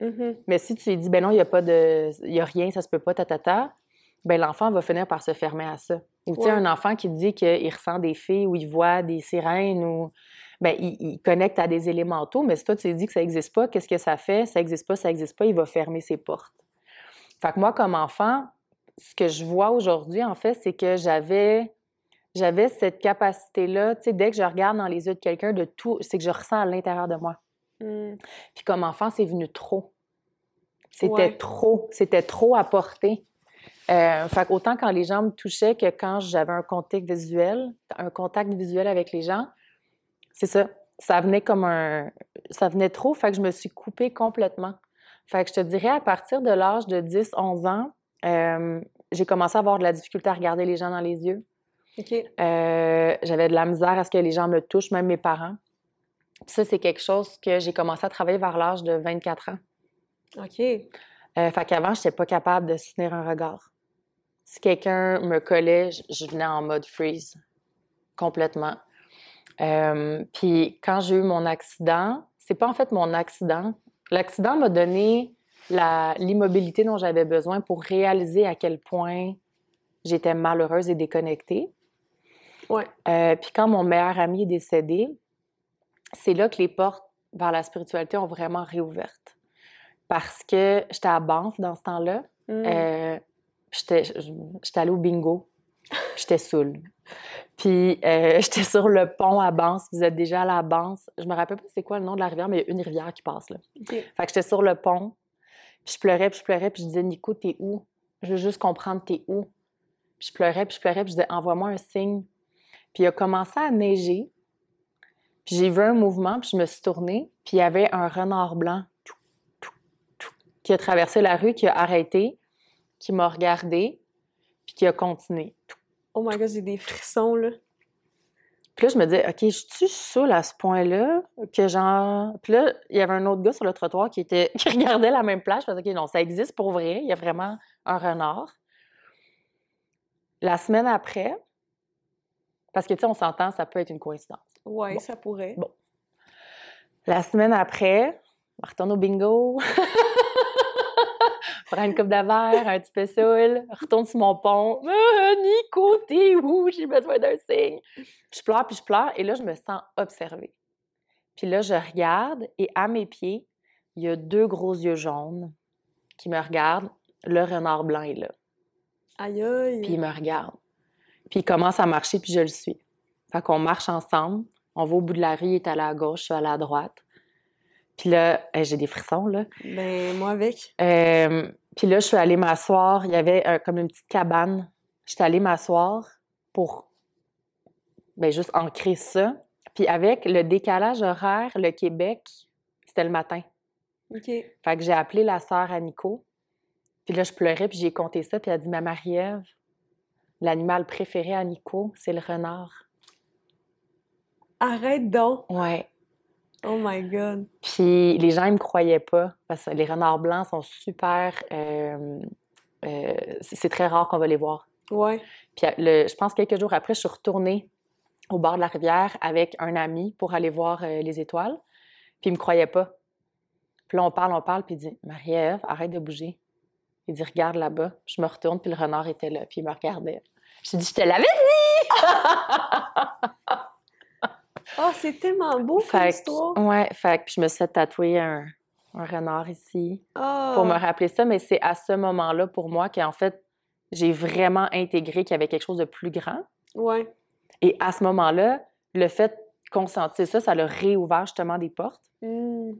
Mhm. Mais si tu lui dis, ben non, il n'y a pas de. Il y a rien, ça se peut pas, ta, ta, ta, ben l'enfant va finir par se fermer à ça. Ou tu sais, Ouais. un enfant qui dit qu'il ressent des fées ou il voit des sirènes ou. Ben, il, il connecte à des élémentaux, mais si toi, tu lui dis que ça n'existe pas, qu'est-ce que ça fait? Ça n'existe pas, ça n'existe pas, il va fermer ses portes. Fait que moi, comme enfant, ce que je vois aujourd'hui, en fait, c'est que j'avais. J'avais cette capacité-là, tu sais, dès que je regarde dans les yeux de quelqu'un, de tout, c'est que je ressens à l'intérieur de moi. Mm. Puis comme enfant, c'est venu trop. C'était Ouais. trop. C'était trop à porter. Euh, fait autant quand les gens me touchaient que quand j'avais un contact visuel, un contact visuel avec les gens, c'est ça. Ça venait comme un. Ça venait trop, fait que je me suis coupée complètement. Fait que je te dirais, à partir de l'âge de 10, 11 ans, euh, j'ai commencé à avoir de la difficulté à regarder les gens dans les yeux. OK. Euh, j'avais de la misère à ce que les gens me touchent, même mes parents. Puis ça, c'est quelque chose que j'ai commencé à travailler vers l'âge de 24 ans. OK. Euh, fait qu'avant, je n'étais pas capable de soutenir un regard. Si quelqu'un me collait, je, je venais en mode freeze, complètement. Euh, puis quand j'ai eu mon accident, c'est pas en fait mon accident. L'accident m'a donné l'immobilité dont j'avais besoin pour réaliser à quel point j'étais malheureuse et déconnectée. Ouais. Euh, puis quand mon meilleur ami est décédé, c'est là que les portes vers la spiritualité ont vraiment réouverte. Parce que j'étais à Banff dans ce temps-là. Mm. Euh, j'étais allée au bingo. J'étais saoule. Puis euh, j'étais sur le pont à Banff. Vous êtes déjà à Banff. Je me rappelle pas c'est quoi le nom de la rivière, mais il y a une rivière qui passe là. OK. Fait que j'étais sur le pont. Puis je pleurais, puis je pleurais, puis je disais Nico, t'es où? Je veux juste comprendre t'es où? Puis je pleurais, puis je pleurais, puis je disais envoie-moi un signe. Puis il a commencé à neiger. Puis j'ai vu un mouvement, puis je me suis tournée, puis il y avait un renard blanc qui a traversé la rue, qui a arrêté, qui m'a regardé, puis qui a continué. Tout. Oh my god, j'ai des frissons, là. Puis là, je me disais, OK, je suis saoule à ce point-là que genre. Puis là, il y avait un autre gars sur le trottoir qui, était... qui regardait la même plage. Je me disais, OK, non, ça existe pour vrai. Il y a vraiment un renard. La semaine après, parce que tu sais, on s'entend, ça peut être une coïncidence. Bon. ça pourrait. Bon. La semaine après, on retourne au bingo. Prends une coupe de verre, un petit peu saoul, retourne sur mon pont. Ah, Nico, t'es où? J'ai besoin d'un signe. Je pleure, puis je pleure, et là, je me sens observée. Puis là, je regarde, et à mes pieds, il y a deux gros yeux jaunes qui me regardent. Le renard blanc est là. Aïe aïe. Puis il me regarde. Puis il commence à marcher, puis je le suis. Fait qu'on marche ensemble. On va au bout de la rue, il est allé à gauche, je suis allée à droite. Puis là, j'ai des frissons, là. Ben, moi avec. Euh, puis là, je suis allée m'asseoir. Il y avait euh, comme une petite cabane. J'étais allée m'asseoir pour ben, juste ancrer ça. Puis avec le décalage horaire, le Québec, c'était le matin. OK. Fait que j'ai appelé la sœur à Nico. Puis là, je pleurais, puis j'ai compté ça. Puis elle a dit Ma Marie-Ève, l'animal préféré à Nico, c'est le renard. Arrête donc. Ouais. Oh my god. Puis les gens, ils me croyaient pas, parce que les renards blancs sont super. euh, euh, c'est très rare qu'on va les voir. Ouais. Puis euh, le- je pense quelques jours après, je suis retournée au bord de la rivière avec un ami pour aller voir euh, les étoiles. Puis il me croyait pas. Puis là, on parle, on parle, puis il dit Marie-Ève, arrête de bouger. Il dit Regarde là-bas. Je me retourne, puis le renard était là, puis il me regardait. Je dit Je te l'avais Oh, c'est tellement beau comme histoire. Ouais, fait que puis je me suis fait tatouer un, un renard ici Ah. pour me rappeler ça, mais c'est à ce moment-là pour moi qu'en fait, j'ai vraiment intégré qu'il y avait quelque chose de plus grand. Ouais. Et à ce moment-là, le fait qu'on sentait ça, ça l'a réouvert justement des portes. Hmm.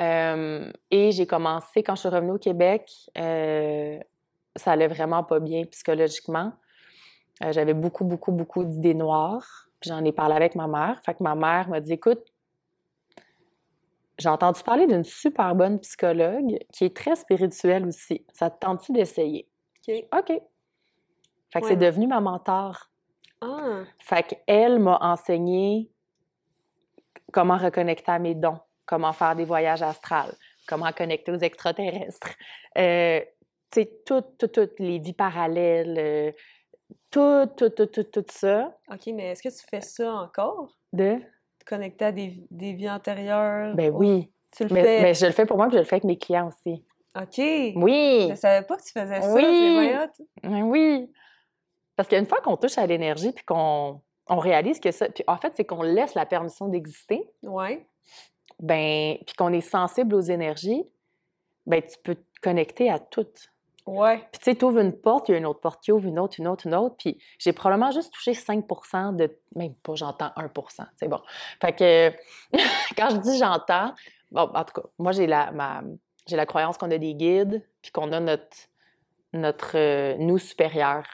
Euh, et j'ai commencé, quand je suis revenue au Québec, euh, ça allait vraiment pas bien psychologiquement. Euh, J'avais beaucoup, beaucoup, beaucoup d'idées noires. J'en ai parlé avec ma mère. Fait que ma mère m'a dit Écoute, j'ai entendu parler d'une super bonne psychologue qui est très spirituelle aussi. Ça te tente-tu d'essayer? OK. OK. Fait que Ouais. c'est devenu ma mentor. Ah. Fait qu'elle m'a enseigné comment reconnecter à mes dons, comment faire des voyages astrales, comment connecter aux extraterrestres. Euh, tu sais, toutes, toutes, toutes les vies parallèles, euh, tout, tout, tout, tout, tout ça OK, mais est-ce que tu fais ça encore? de... Te connecter à des, des vies antérieures? Ben ou- oui, Tu le mais, fais? mais je le fais pour moi, puis je le fais avec mes clients aussi. OK. Oui, Je savais pas que tu faisais ça. Oui. Ben oui. Parce qu'une fois qu'on touche à l'énergie, puis qu'on on réalise que ça... Puis en fait, c'est qu'on laisse la permission d'exister, Ouais. ben, puis qu'on est sensible aux énergies, ben, tu peux te connecter à toutes. Ouais. Puis tu sais, tu ouvres une porte, il y a une autre porte qui ouvre, une autre, une autre, une autre, puis j'ai probablement juste touché 5% de... Même pas, j'entends 1 c'est bon. Fait que quand je dis j'entends, bon, en tout cas, moi, j'ai la, ma, j'ai la croyance qu'on a des guides, puis qu'on a notre, notre euh, nous supérieur,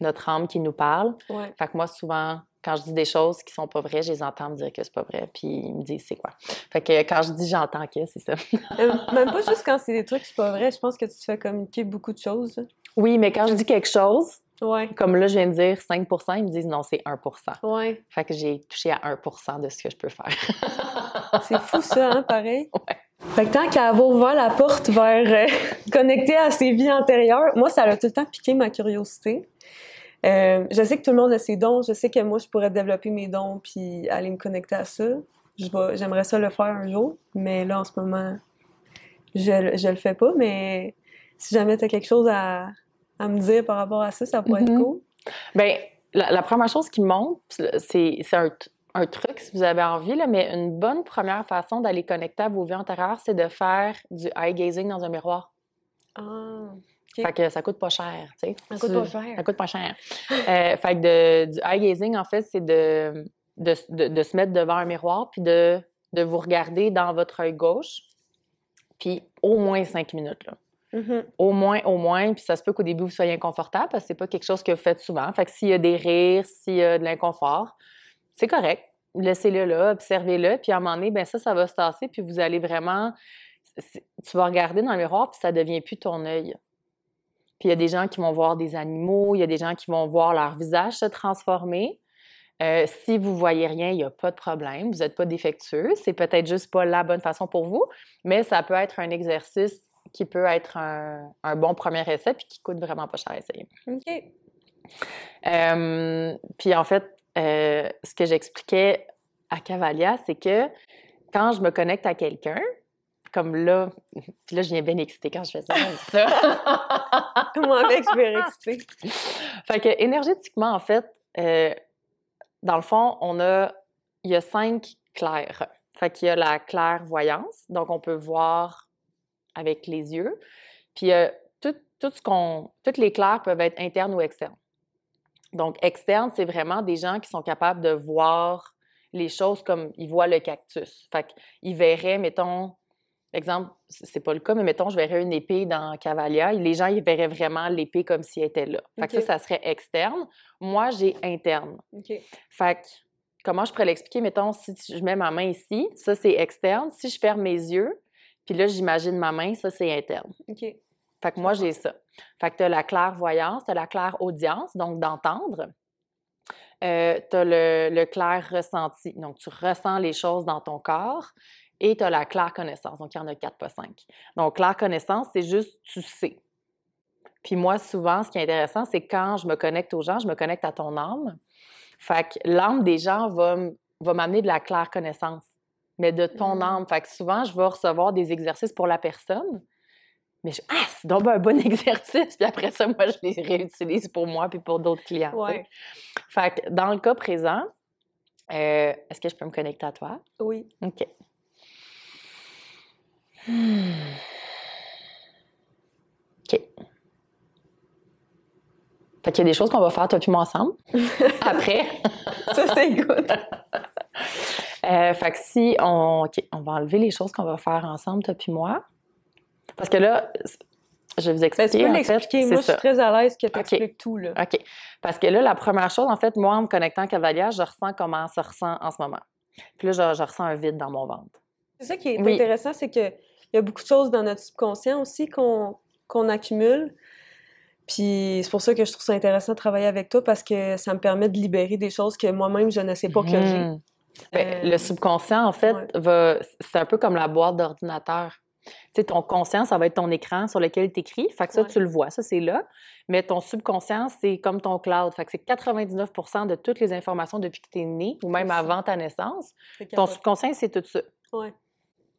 notre âme qui nous parle. Ouais. Fait que moi, souvent, quand je dis des choses qui sont pas vraies, je les entends me dire que c'est pas vrai, puis ils me disent c'est quoi. Fait que quand je dis j'entends que, c'est ça. Euh, Même pas juste quand c'est des trucs, c'est pas vrai. Je pense que tu te fais communiquer beaucoup de choses. là. Oui, mais quand je dis quelque chose, Ouais. comme là, je viens de dire 5% ils me disent non, c'est 1 Ouais. Fait que j'ai touché à 1% de ce que je peux faire. C'est fou ça, hein, pareil. Ouais. Fait que tant qu'à avoir ouvert la porte vers euh, connecter à ses vies antérieures, moi, ça a tout le temps piqué ma curiosité. Euh, je sais que tout le monde a ses dons. Je sais que moi, je pourrais développer mes dons puis aller me connecter à ça. J'aimerais ça le faire un jour, mais là, en ce moment, je, je le fais pas. Mais si jamais tu as quelque chose à, à me dire par rapport à ça, ça pourrait être cool. Bien, la, la première chose qui monte, c'est un truc si vous avez envie, là, mais une bonne première façon d'aller connecter à vos vies antérieures, c'est de faire du eye gazing dans un miroir. Ah. Fait que ça coûte pas cher, tu sais. Ça coûte pas cher. Ça coûte pas cher. Euh, fait que de- du eye gazing, en fait, c'est de, de, de- se mettre devant un miroir puis de, de vous regarder dans votre œil gauche, puis au moins cinq minutes, là. Mhm. Au moins, au moins, puis ça se peut qu'au début, vous soyez inconfortable parce que c'est pas quelque chose que vous faites souvent. Fait que s'il y a des rires, s'il y a de l'inconfort, c'est correct. Laissez-le là, observez-le, puis à un moment donné, ben ça, ça va se tasser, puis vous allez vraiment... Tu vas regarder dans le miroir, puis ça devient plus ton œil. Puis il y a des gens qui vont voir des animaux, il y a des gens qui vont voir leur visage se transformer. Euh, si vous voyez rien, il n'y a pas de problème. Vous n'êtes pas défectueux. C'est peut-être juste pas la bonne façon pour vous, mais ça peut être un exercice qui peut être un, un bon premier essai puis qui coûte vraiment pas cher à essayer. OK. Euh, puis en fait, euh, ce que j'expliquais à Cavalia, c'est que quand je me connecte à quelqu'un, comme là, puis là, je viens bien excitée quand je fais ça. comme ça. Moi, avec, je vais excitée? fait que énergétiquement, en fait, euh, dans le fond, on a, il y a cinq clairs. Fait qu'il y a la clairvoyance, donc on peut voir avec les yeux. Puis euh, tout, tout ce qu'on, toutes les clairs peuvent être internes ou externes. Donc externe, c'est vraiment des gens qui sont capables de voir les choses comme ils voient le cactus. Fait qu'ils verraient, mettons, exemple, c'est pas le cas, mais mettons, je verrais une épée dans Cavalia, et les gens, ils verraient vraiment l'épée comme si elle était là. Fait que ça, ça serait externe. Moi, j'ai interne. OK. Fait que, comment je pourrais l'expliquer? Mettons, si je mets ma main ici, ça, c'est externe. Si je ferme mes yeux, puis là, j'imagine ma main, ça, c'est interne. OK. Fait que moi, j'ai ça. Fait que tu as la clairvoyance, tu as la claire-audience, donc d'entendre. Euh, tu as le, le clair ressenti, donc tu ressens les choses dans ton corps. Et tu as la claire connaissance, donc il y en a quatre, pas cinq. Donc, claire connaissance, c'est juste tu sais. Puis moi, souvent, ce qui est intéressant, c'est quand je me connecte aux gens, je me connecte à ton âme. Fait que l'âme des gens va, va m'amener de la claire connaissance, mais de ton Mm. âme. Fait que souvent, je vais recevoir des exercices pour la personne, mais je, ah, c'est donc un bon exercice. Puis après ça, moi, je les réutilise pour moi puis pour d'autres clients. Ouais. Fait que dans le cas présent, euh, est-ce que je peux me connecter à toi? Oui. OK. OK. Fait qu'il y a des choses qu'on va faire, toi puis moi, ensemble. Après. Ça, c'est good. Euh, fait que si on... OK, on va enlever les choses qu'on va faire ensemble, toi puis moi. Parce que là, je vais vous Ben, expliquer. tu peux l'expliquer. Moi, je suis très à l'aise que tu expliques tout. Là. OK. Parce que là, la première chose, en fait, moi, en me connectant à Cavalia, je ressens comment ça ressent en ce moment. Puis là, je, je ressens un vide dans mon ventre. C'est ça qui est Oui. intéressant, c'est qu'il y a beaucoup de choses dans notre subconscient aussi qu'on qu'on accumule. Puis c'est pour ça que je trouve ça intéressant de travailler avec toi parce que ça me permet de libérer des choses que moi-même, je ne sais pas que j'ai. Mhm. Ben, Euh, Le subconscient, en fait, ouais. C'est un peu comme la boîte d'ordinateur. Tu sais, ton conscient, ça va être ton écran sur lequel tu écris. Fait que ça, Ouais. tu le vois, ça, c'est là. Mais ton subconscient, c'est comme ton cloud. Fait que c'est 99% de toutes les informations depuis que tu es né ou même avant ta naissance. Ton subconscient, c'est tout ça. Ouais.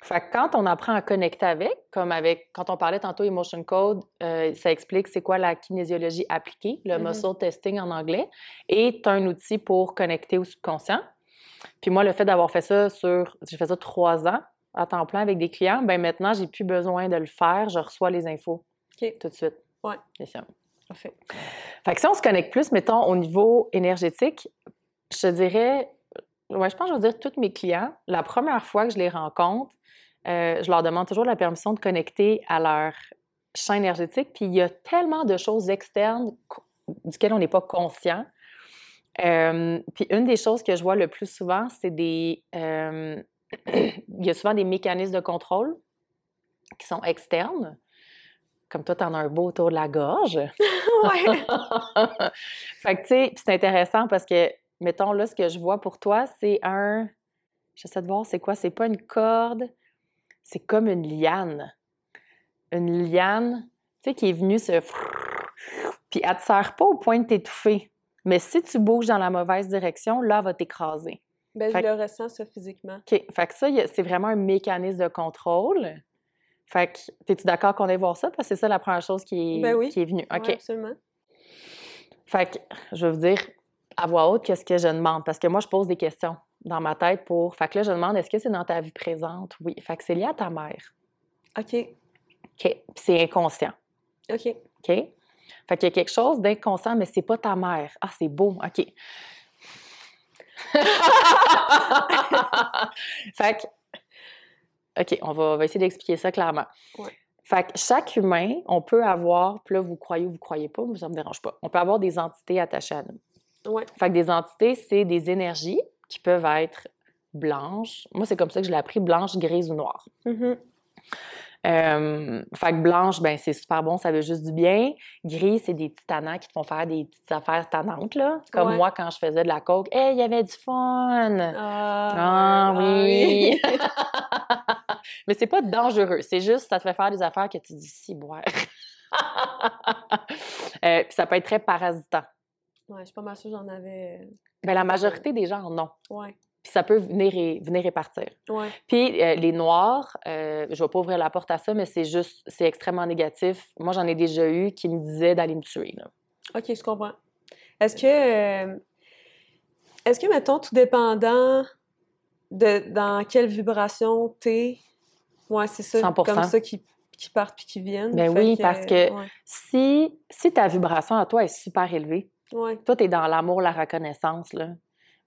Fait que quand on apprend à connecter avec, comme avec, quand on parlait tantôt Emotion Code, euh, ça explique c'est quoi la kinésiologie appliquée, le Mhm. muscle testing en anglais, as un outil pour connecter au subconscient. Puis moi, le fait d'avoir fait ça sur, j'ai fait ça trois ans à temps plein avec des clients, ben maintenant, j'ai plus besoin de le faire, je reçois les infos tout de suite. Ouais. C'est ça. Parfait. Fait que si on se connecte plus, mettons, au niveau énergétique, je dirais, ouais, je pense que je vais dire tous mes clients, la première fois que je les rencontre, euh, je leur demande toujours la permission de connecter à leur champ énergétique. Puis il y a tellement de choses externes duquel on n'est pas conscient. Euh, puis une des choses que je vois le plus souvent, c'est des... euh, il y a souvent des mécanismes de contrôle qui sont externes. Comme toi, tu en as un beau autour de la gorge. Ouais. fait que, tu sais, c'est intéressant parce que, mettons, là, ce que je vois pour toi, c'est un. J'essaie de voir, c'est quoi? C'est pas une corde, c'est comme une liane. Une liane, tu sais, qui est venue se. Puis elle te sert pas au point de t'étouffer. Mais si tu bouges dans la mauvaise direction, là, elle va t'écraser. Ben, Fait je le ressens, ça, physiquement. OK. Fait que ça, c'est vraiment un mécanisme de contrôle. Fait que, es-tu d'accord qu'on aille voir ça? Parce que c'est ça la première chose qui est, Ben oui. qui est venue. OK. Ouais, absolument. Fait que je vais vous dire à voix haute qu'est-ce que je demande parce que moi, je pose des questions. dans ma tête pour. Fait que là, je demande est-ce que c'est dans ta vie présente? Oui. Fait que c'est lié à ta mère. OK. OK. Puis c'est inconscient. OK. OK? Fait qu'il y a quelque chose d'inconscient, mais c'est pas ta mère. Ah, c'est beau. OK. fait que. OK, on va, on va essayer d'expliquer ça clairement. Ouais. Fait que chaque humain, on peut avoir, puis là, vous croyez ou vous croyez pas, mais ça me dérange pas. On peut avoir des entités attachées à nous. Ouais. Fait que des entités, c'est des énergies qui peuvent être blanches. Moi, c'est comme ça que je l'ai appris, blanche, grise ou noire. Euh, fait que blanche, ben c'est super bon, ça veut juste du bien. Gris, c'est des petits tannants qui te font faire des petites affaires tannantes, là. Comme Ouais. moi, quand je faisais de la coke. Hey, il y avait du fun! Ah, Ah ouais. oui! Mais c'est pas dangereux, c'est juste, ça te fait faire des affaires que tu dis, si, boire. Euh, Puis ça peut être très parasitant. Ouais, je suis pas mal sûre que j'en avais. Ben, la majorité des gens en ont. Ouais. Puis ça peut venir et, venir et partir. Ouais. Puis euh, les noirs, euh, je vais pas ouvrir la porte à ça, mais c'est juste, c'est extrêmement négatif. Moi, j'en ai déjà eu qui me disaient d'aller me tuer. Là. OK, je comprends. Est-ce que. euh, Est-ce que, mettons, tout dépendant de dans quelle vibration t'es. Ouais, c'est ça. 100%. Comme ça qui, qui partent puis qui viennent. Ben oui, parce que- Ouais. Si, si ta vibration à toi est super élevée, Ouais, toi, tu es dans l'amour, la reconnaissance, là,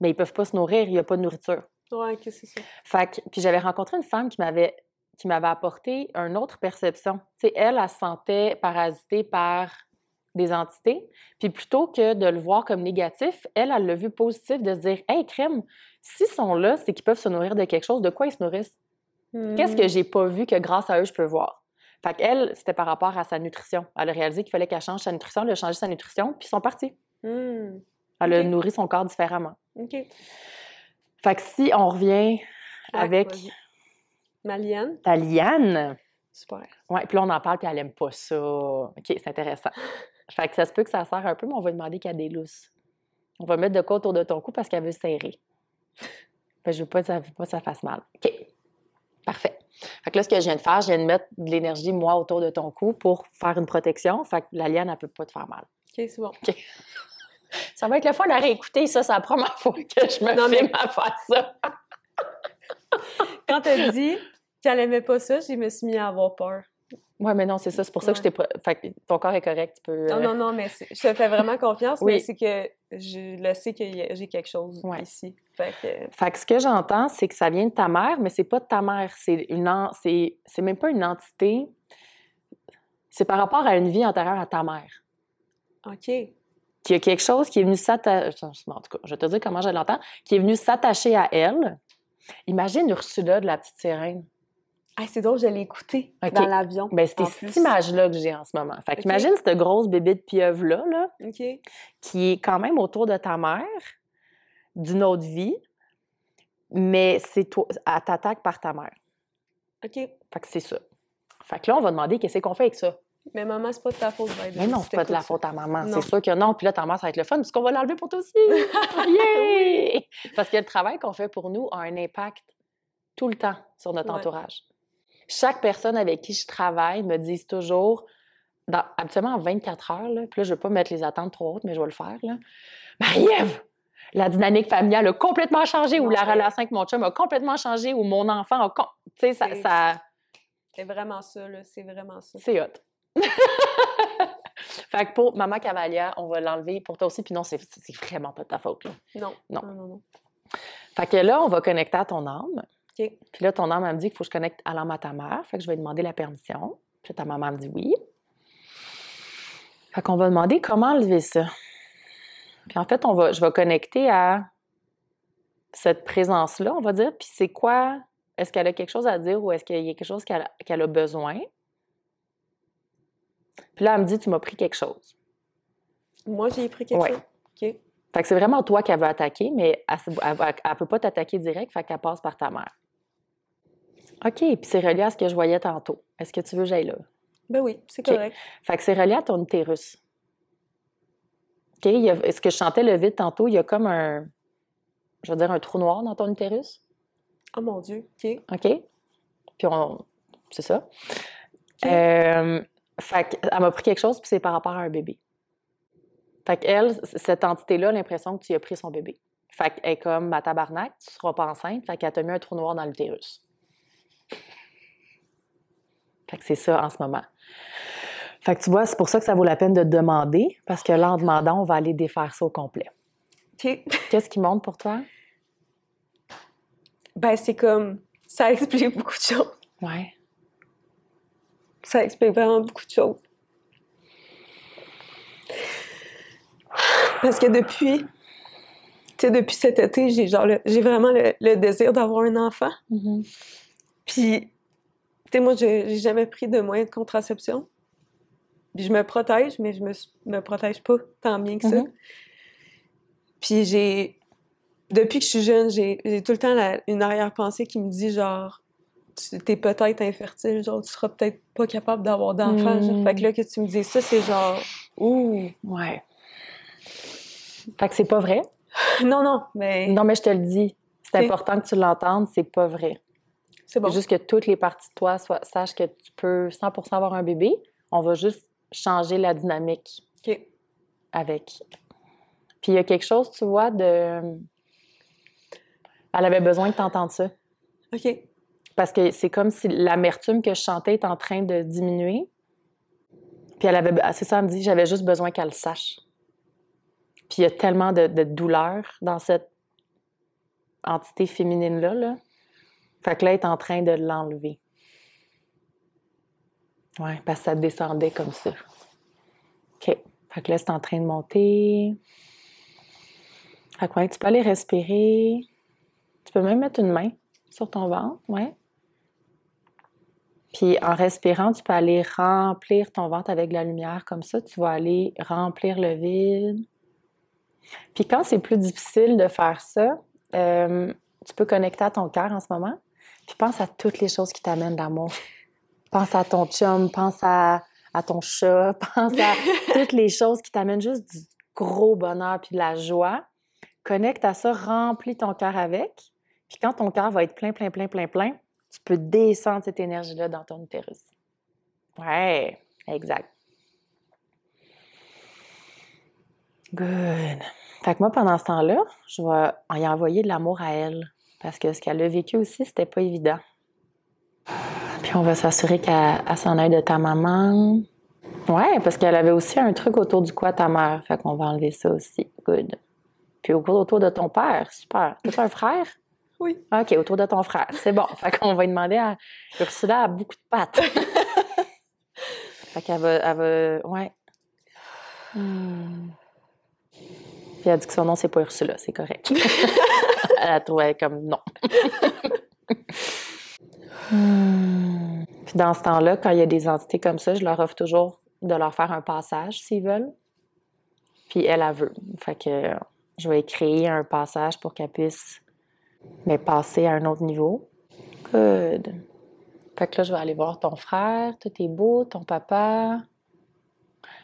mais ils peuvent pas se nourrir, il n'y a pas de nourriture. ouais, que c'est ça. Fait que, puis j'avais rencontré une femme qui m'avait qui m'avait apporté une autre perception. Elle, elle se sentait parasitée par des entités. Puis plutôt que de le voir comme négatif, elle, elle l'a vu positif de se dire Hey, crème, s'ils sont là, c'est qu'ils peuvent se nourrir de quelque chose. De quoi ils se nourrissent? Qu'est-ce que j'ai pas vu que grâce à eux, je peux voir? Fait qu'elle, c'était par rapport à sa nutrition. Elle a réalisé qu'il fallait qu'elle change sa nutrition, elle a changé sa nutrition, puis ils sont partis. Elle a Ok. nourri son corps différemment. OK. Fait que si on revient Ouais, avec vas-y. Maliane? ta liane, Super. Ouais, puis là, on en parle, puis elle aime pas ça. OK, c'est intéressant. Fait que ça se peut que ça sert un peu, mais on va lui demander qu'elle délousse. On va mettre de quoi autour de ton cou parce qu'elle veut serrer. Fait que je veux pas, ça, veux pas que ça fasse mal. OK. Parfait. Fait que là, ce que je viens de faire, je viens de mettre de l'énergie, moi, autour de ton cou pour faire une protection. Fait que la liane, elle peut pas te faire mal. OK, c'est bon. Ça va être le fun à réécouter, ça. C'est la première fois que je me Non, mais- filme à faire ça. Quand t'as dit qu'elle aimait pas ça, je me suis mis à avoir peur. Ouais, mais non, c'est ça. C'est pour ça que je t'ai pas. Fait que ton corps est correct. Tu peux. Non, euh, non, non, mais je te fais vraiment confiance, Oui. mais c'est que je le sais que j'ai quelque chose Ouais. ici. Fait que, Fait que ce que j'entends, c'est que ça vient de ta mère, mais c'est pas de ta mère. C'est une en- c'est même pas une entité. C'est par rapport à une vie antérieure à ta mère. OK. Qu'il y a quelque chose qui est venu s'attacher. En tout cas, je vais te dire comment je l'entends. Qui est venu s'attacher à elle. Imagine Ursula de la petite sirène. Ah, c'est drôle, je l'ai écouté dans l'avion. Ben, c'était cette image-là que j'ai en ce moment. Fait qu'imagine cette grosse bébé de pieuvre-là, là, qui est quand même autour de ta mère, d'une autre vie, mais c'est toi, elle t'attaque par ta mère. OK. Fait que c'est ça. Fait que là, on va demander qu'est-ce qu'on fait avec ça. Mais maman, c'est pas de ta faute, by the Mais non, c'est pas de la faute à maman. C'est sûr que non. Puis là, ta mère, ça va être le fun, parce qu'on va l'enlever pour toi aussi. Yeah! Parce que le travail qu'on fait pour nous a un impact tout le temps sur notre Ouais. entourage. Chaque personne avec qui je travaille me dit toujours, dans, habituellement en 24 heures, là, puis là, je ne veux pas mettre les attentes trop hautes, mais je vais le faire. Marie-Ève, la dynamique familiale a complètement changé, ou la relation avec mon chum a complètement changé, ou mon enfant a. Tu sais, ça, C'est- ça, C'est vraiment ça, là. C'est vraiment ça. c'est hot. fait que pour Maman Cavalia, on va l'enlever pour toi aussi. Puis non, c'est vraiment pas de ta faute. là. Non. Non. Non, non, non. Fait que là, on va connecter à ton âme. Puis là, ton âme, elle me dit qu'il faut que je connecte à l'âme à ta mère. Fait que je vais lui demander la permission. Puis ta maman me dit oui. Fait qu'on va demander comment enlever ça. Puis en fait, on va, je vais connecter à cette présence-là, on va dire. Puis c'est quoi? Est-ce qu'elle a quelque chose à dire ou est-ce qu'il y a quelque chose qu'elle qu'elle a besoin? Puis là, elle me dit, tu m'as pris quelque chose. Moi, j'ai pris quelque Ouais. chose. OK. Fait que c'est vraiment toi qu'elle veut attaquer, mais elle ne peut pas t'attaquer direct, fait qu'elle passe par ta mère. OK, puis c'est relié à ce que je voyais tantôt. Est-ce que tu veux que j'aille là? Ben oui, c'est OK. correct. Fait que c'est relié à ton utérus. OK, il y a, est-ce que je chantais le vide tantôt? Il y a comme un, je veux dire, un trou noir dans ton utérus? Oh mon Dieu. OK. OK? Puis on, c'est ça. Euh, fait qu'elle m'a pris quelque chose, puis c'est par rapport à un bébé. Fait qu'elle, cette entité-là a l'impression que tu y as pris son bébé. Fait qu'elle est comme, ma tabarnak, tu seras pas enceinte. Fait qu'elle t'a mis un trou noir dans l'utérus. Fait que c'est ça en ce moment. Fait que tu vois, c'est pour ça que ça vaut la peine de demander, parce que là, en demandant, on va aller défaire ça au complet. Qu'est-ce qui monte pour toi? Ben, c'est comme. Ça explique beaucoup de choses. Ouais. Ça explique vraiment beaucoup de choses. Parce que depuis. Tu sais, depuis cet été, j'ai genre j'ai vraiment le, le désir d'avoir un enfant. Puis, tu sais, moi, j'ai jamais pris de moyens de contraception. Puis je me protège, mais je me, me protège pas tant bien que ça. Mhm. Puis j'ai... Depuis que je suis jeune, j'ai tout le temps la- une arrière-pensée qui me dit, genre, t'es peut-être infertile, genre, tu seras peut-être pas capable d'avoir d'enfant. genre. Mm. Fait que là, que tu me dis ça, c'est genre, ouh. Ouais. Fait que c'est pas vrai? Non, non, mais Non, mais je te le dis. C'est important que tu l'entendes, c'est pas vrai. c'est bon. Juste que toutes les parties de toi soient- sachent que tu peux 100% avoir un bébé. On va juste changer la dynamique OK. avec. Puis il y a quelque chose, tu vois, de. Elle avait besoin que tu entendes ça. OK. Parce que c'est comme si l'amertume que je chantais est en train de diminuer. Puis elle avait. C'est ça, elle me dit, j'avais juste besoin qu'elle le sache. Puis il y a tellement de, douleur dans cette entité féminine-là. Là. Fait que là, elle est en train de l'enlever. Ouais, parce que ça descendait comme ça. OK. Fait que là, c'est en train de monter. Fait que ouais, tu peux aller respirer. Tu peux même mettre une main sur ton ventre, ouais. Puis en respirant, tu peux aller remplir ton ventre avec de la lumière comme ça. Tu vas aller remplir le vide. Puis quand c'est plus difficile de faire ça, euh, tu peux connecter à ton cœur en ce moment. Puis pense à toutes les choses qui t'amènent l'amour. Pense à ton chum, pense à, à ton chat, pense à toutes les choses qui t'amènent juste du gros bonheur puis de la joie. Connecte à ça, remplis ton cœur avec. Puis quand ton cœur va être plein, plein, plein, plein, plein, tu peux descendre cette énergie-là dans ton utérus. Ouais, exact. Good. Fait que moi, pendant ce temps-là, je vais y envoyer de l'amour à elle. Parce que ce qu'elle a vécu aussi, c'était pas évident. Puis on va s'assurer qu'elle elle s'en aille de ta maman. Ouais, parce qu'elle avait aussi un truc autour du quoi ta mère. Fait qu'on va enlever ça aussi. Good. Puis au- autour de ton père. Super. T'as un frère? Oui. OK, autour de ton frère. C'est bon. Fait qu'on va lui demander à Ursula a beaucoup de pattes. fait qu'elle va, elle va. Ouais. Hmm. Puis elle a dit que son nom, c'est pas Ursula, c'est correct. elle a trouvé comme non. Hmm. Puis dans ce temps-là, quand il y a des entités comme ça, je leur offre toujours de leur faire un passage s'ils veulent. Puis elle, elle veut. Fait que je vais créer un passage pour qu'elle puisse mais passer à un autre niveau. Good. Fait que là, je vais aller voir ton frère, tout est beau, ton papa.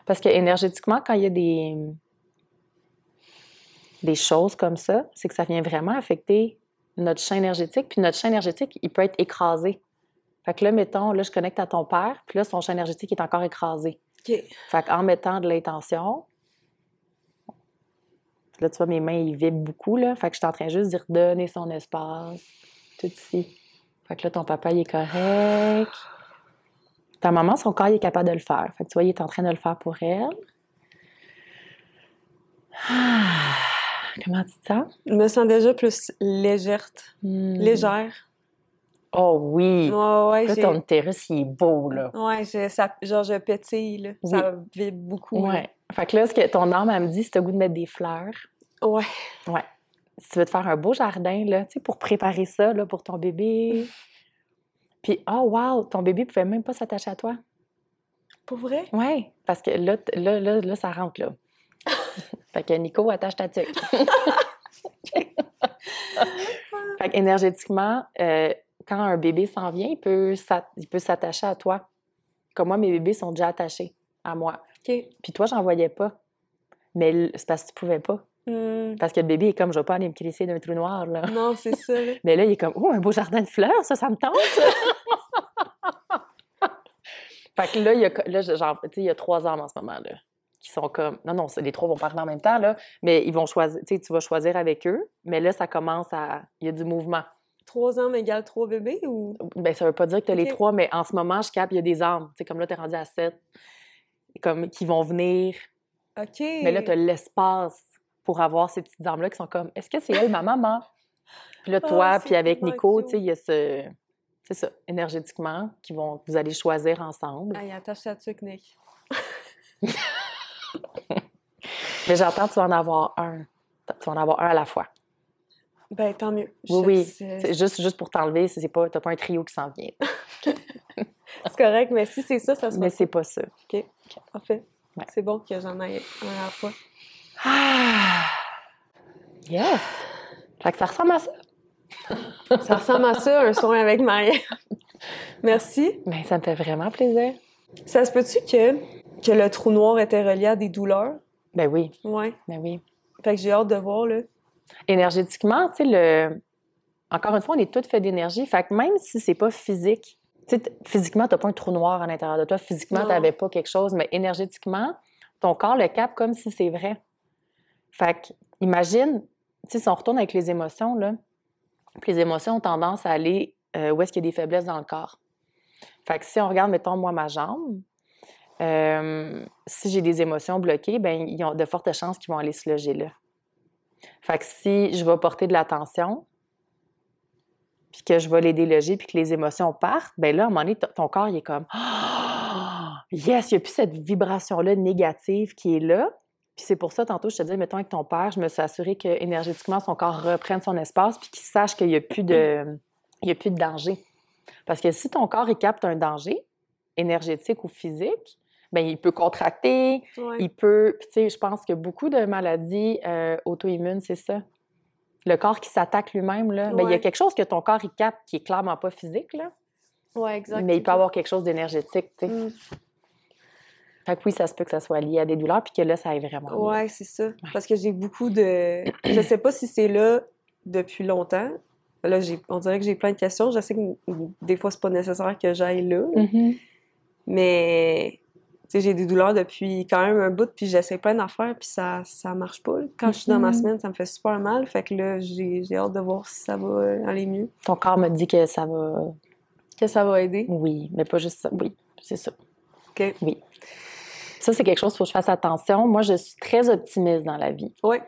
Parce que énergétiquement, quand il y a des, des choses comme ça, c'est que ça vient vraiment affecter notre champ énergétique. Puis notre champ énergétique, il peut être écrasé. Fait que là, mettons, là, je connecte à ton père, puis là, son champ énergétique est encore écrasé. OK. Fait qu'en mettant de l'intention, là, tu vois, mes mains, ils vibrent beaucoup, là. Fait que je suis en train juste d'y redonner son espace, tout ici. Fait que là, ton papa, il est correct. Ta maman, son corps, il est capable de le faire. Fait que tu vois, il est en train de le faire pour elle. Ah, comment tu te sens? Je me sens déjà plus légère. Hmm. Légère. Oh oui! Ouais, ouais, Là, ton utérus, il est beau, là. Ça, genre, je pétille, là. Oui. Ça vibre beaucoup. Ouais. Fait que là, ce que ton âme, elle me dit, c'est le goût de mettre des fleurs. Ouais. Ouais. Si tu veux te faire un beau jardin, là, tu sais, pour préparer ça, là, pour ton bébé. Puis, oh, wow, ton bébé pouvait même pas s'attacher à toi. Pour vrai? Ouais, parce que là, là, là, là ça rentre, là. fait que Nico, attache ta tuque. fait qu'énergétiquement, euh, quand un bébé s'en vient, il peut s'attacher à toi. Comme moi, mes bébés sont déjà attachés à moi. OK. Puis toi, j'en voyais pas. Mais c'est parce que tu pouvais pas. Hmm. Parce que le bébé est comme, je vais pas aller me crisser d'un trou noir, là. Non, c'est ça. Mais là, il est comme, oh, un beau jardin de fleurs, ça, ça me tente. fait que là, il y a, là, genre, il y a trois âmes en ce moment, là, qui sont comme. Non, non, les trois vont pas arriver en même temps, là, mais ils vont choisir. Tu vas choisir avec eux, mais là, ça commence à. Il y a du mouvement. Trois ans égale trois bébés ou? Ben, ça veut pas dire que tu as les trois, mais en ce moment, je capte, il y a des âmes. Tu comme là, tu es rendu à sept, comme qui vont venir. OK. Mais là, tu as l'espace pour avoir ces petites âmes-là qui sont comme est-ce que c'est elle, ma maman? Puis là, Ah, toi, puis avec Nico, tu sais, il y a ce. C'est ça, énergétiquement, qui vont, vous allez choisir ensemble. Aïe, attache ta tuque, Nick. Mais j'entends tu vas en avoir un. Tu vas en avoir un à la fois. Ben, tant mieux. Oui, Je- oui. C'est juste, juste pour t'enlever, c'est pas, t'as pas un trio qui s'en vient. c'est correct, mais si c'est ça, ça sera Mais c'est pas ça. parfait. Ouais. C'est bon que j'en aille un à la fois. Ah! Yes! Fait que ça ressemble à ça. Ça ressemble à ça, un soin avec Maria. Merci. Mais ça me fait vraiment plaisir. Ça se peut-tu que, que le trou noir était relié à des douleurs? Ben oui, Ouais. ben oui. Fait que j'ai hâte de voir, là. Énergétiquement, tu sais, le... encore une fois, on est toutes faits d'énergie. Fait que même si c'est pas physique, tu sais, physiquement, t'as pas un trou noir à l'intérieur de toi. Physiquement, Non. t'avais pas quelque chose, mais énergétiquement, ton corps le capte comme si c'est vrai. Fait que, imagine, tu sais, si on retourne avec les émotions, là, puis les émotions ont tendance à aller euh, où est-ce qu'il y a des faiblesses dans le corps. Fait que si on regarde, mettons, moi, ma jambe, euh, si j'ai des émotions bloquées, ben ils ont de fortes chances qu'ils vont aller se loger là. Fait que si je vais porter de l'attention, puis que je vais les déloger, puis que les émotions partent, ben là, à un moment donné, ton corps, il est comme Ah! Yes, il n'y a plus cette vibration-là négative qui est là. Puis c'est pour ça, tantôt, je te disais, mettons, avec ton père, je me suis assurée que énergétiquement, son corps reprenne son espace, puis qu'il sache qu'il n'y a, plus de- a plus de danger. Parce que si ton corps, il capte un danger, énergétique ou physique, ben il peut contracter, Ouais. il peut. Puis, tu sais, je pense que beaucoup de maladies euh, auto-immunes, c'est ça. Le corps qui s'attaque lui-même, là. ben, il y a Ouais. quelque chose que ton corps, il capte qui est clairement pas physique, là. Ouais, exact. Mais il peut avoir quelque chose d'énergétique, tu sais. Mm. Fait que oui, ça se peut que ça soit lié à des douleurs, puis que là, ça aille vraiment. Ouais, c'est ça. Parce que j'ai beaucoup de. Je sais pas si c'est là depuis longtemps. Là, on dirait que j'ai plein de questions. Je sais que des fois, c'est pas nécessaire que j'aille là. Mhm. Mais j'ai des douleurs depuis quand même un bout, puis j'essaie plein d'affaires, puis ça, ça marche pas. Quand je suis dans ma Mhm. semaine, ça me fait super mal. Fait que là, j'ai, hâte de voir si ça va aller mieux. Ton corps me dit que ça va. Que ça va aider. Oui, mais pas juste ça. Oui, c'est ça. OK. Oui. Ça, c'est quelque chose, il faut que je fasse attention. Moi, je suis très optimiste dans la vie. Ouais.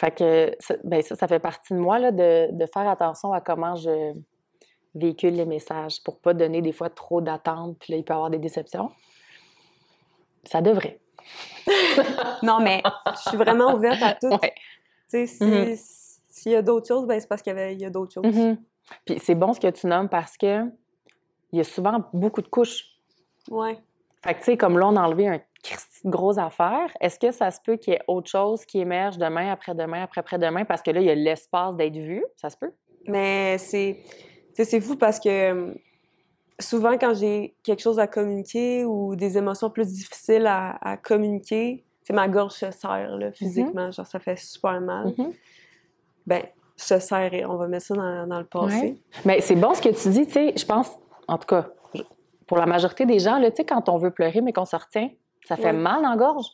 Fait que ça, ben ça, ça fait partie de moi là, de, de faire attention à comment je véhicule les messages pour pas donner des fois trop d'attentes, puis là, il peut y avoir des déceptions. Ça devrait. Non, mais je suis vraiment ouverte à tout. Ouais. Tu sais, si- Mhm. s'il y a d'autres choses, ben c'est parce qu'il y, a d'autres choses. Mhm. Puis c'est bon ce que tu nommes parce que il y a souvent beaucoup de couches. Ouais. Fait que, tu sais, comme là, on a enlevé un grosse affaire, est-ce que ça se peut qu'il y ait autre chose qui émerge demain, après-demain, après-après-demain, parce que là, il y a l'espace d'être vu? Ça se peut? Mais c'est, c'est fou parce que souvent, quand j'ai quelque chose à communiquer ou des émotions plus difficiles à, à communiquer, c'est ma gorge se serre, là, physiquement. Genre, ça fait super mal. Mhm. Ben, se serre, et on va mettre ça dans, dans le passé. Ouais. Mais c'est bon ce que tu dis, tu sais, je pense, en tout cas, pour la majorité des gens, là, tu sais, quand on veut pleurer mais qu'on se retient, ça fait Ouais. mal en gorge.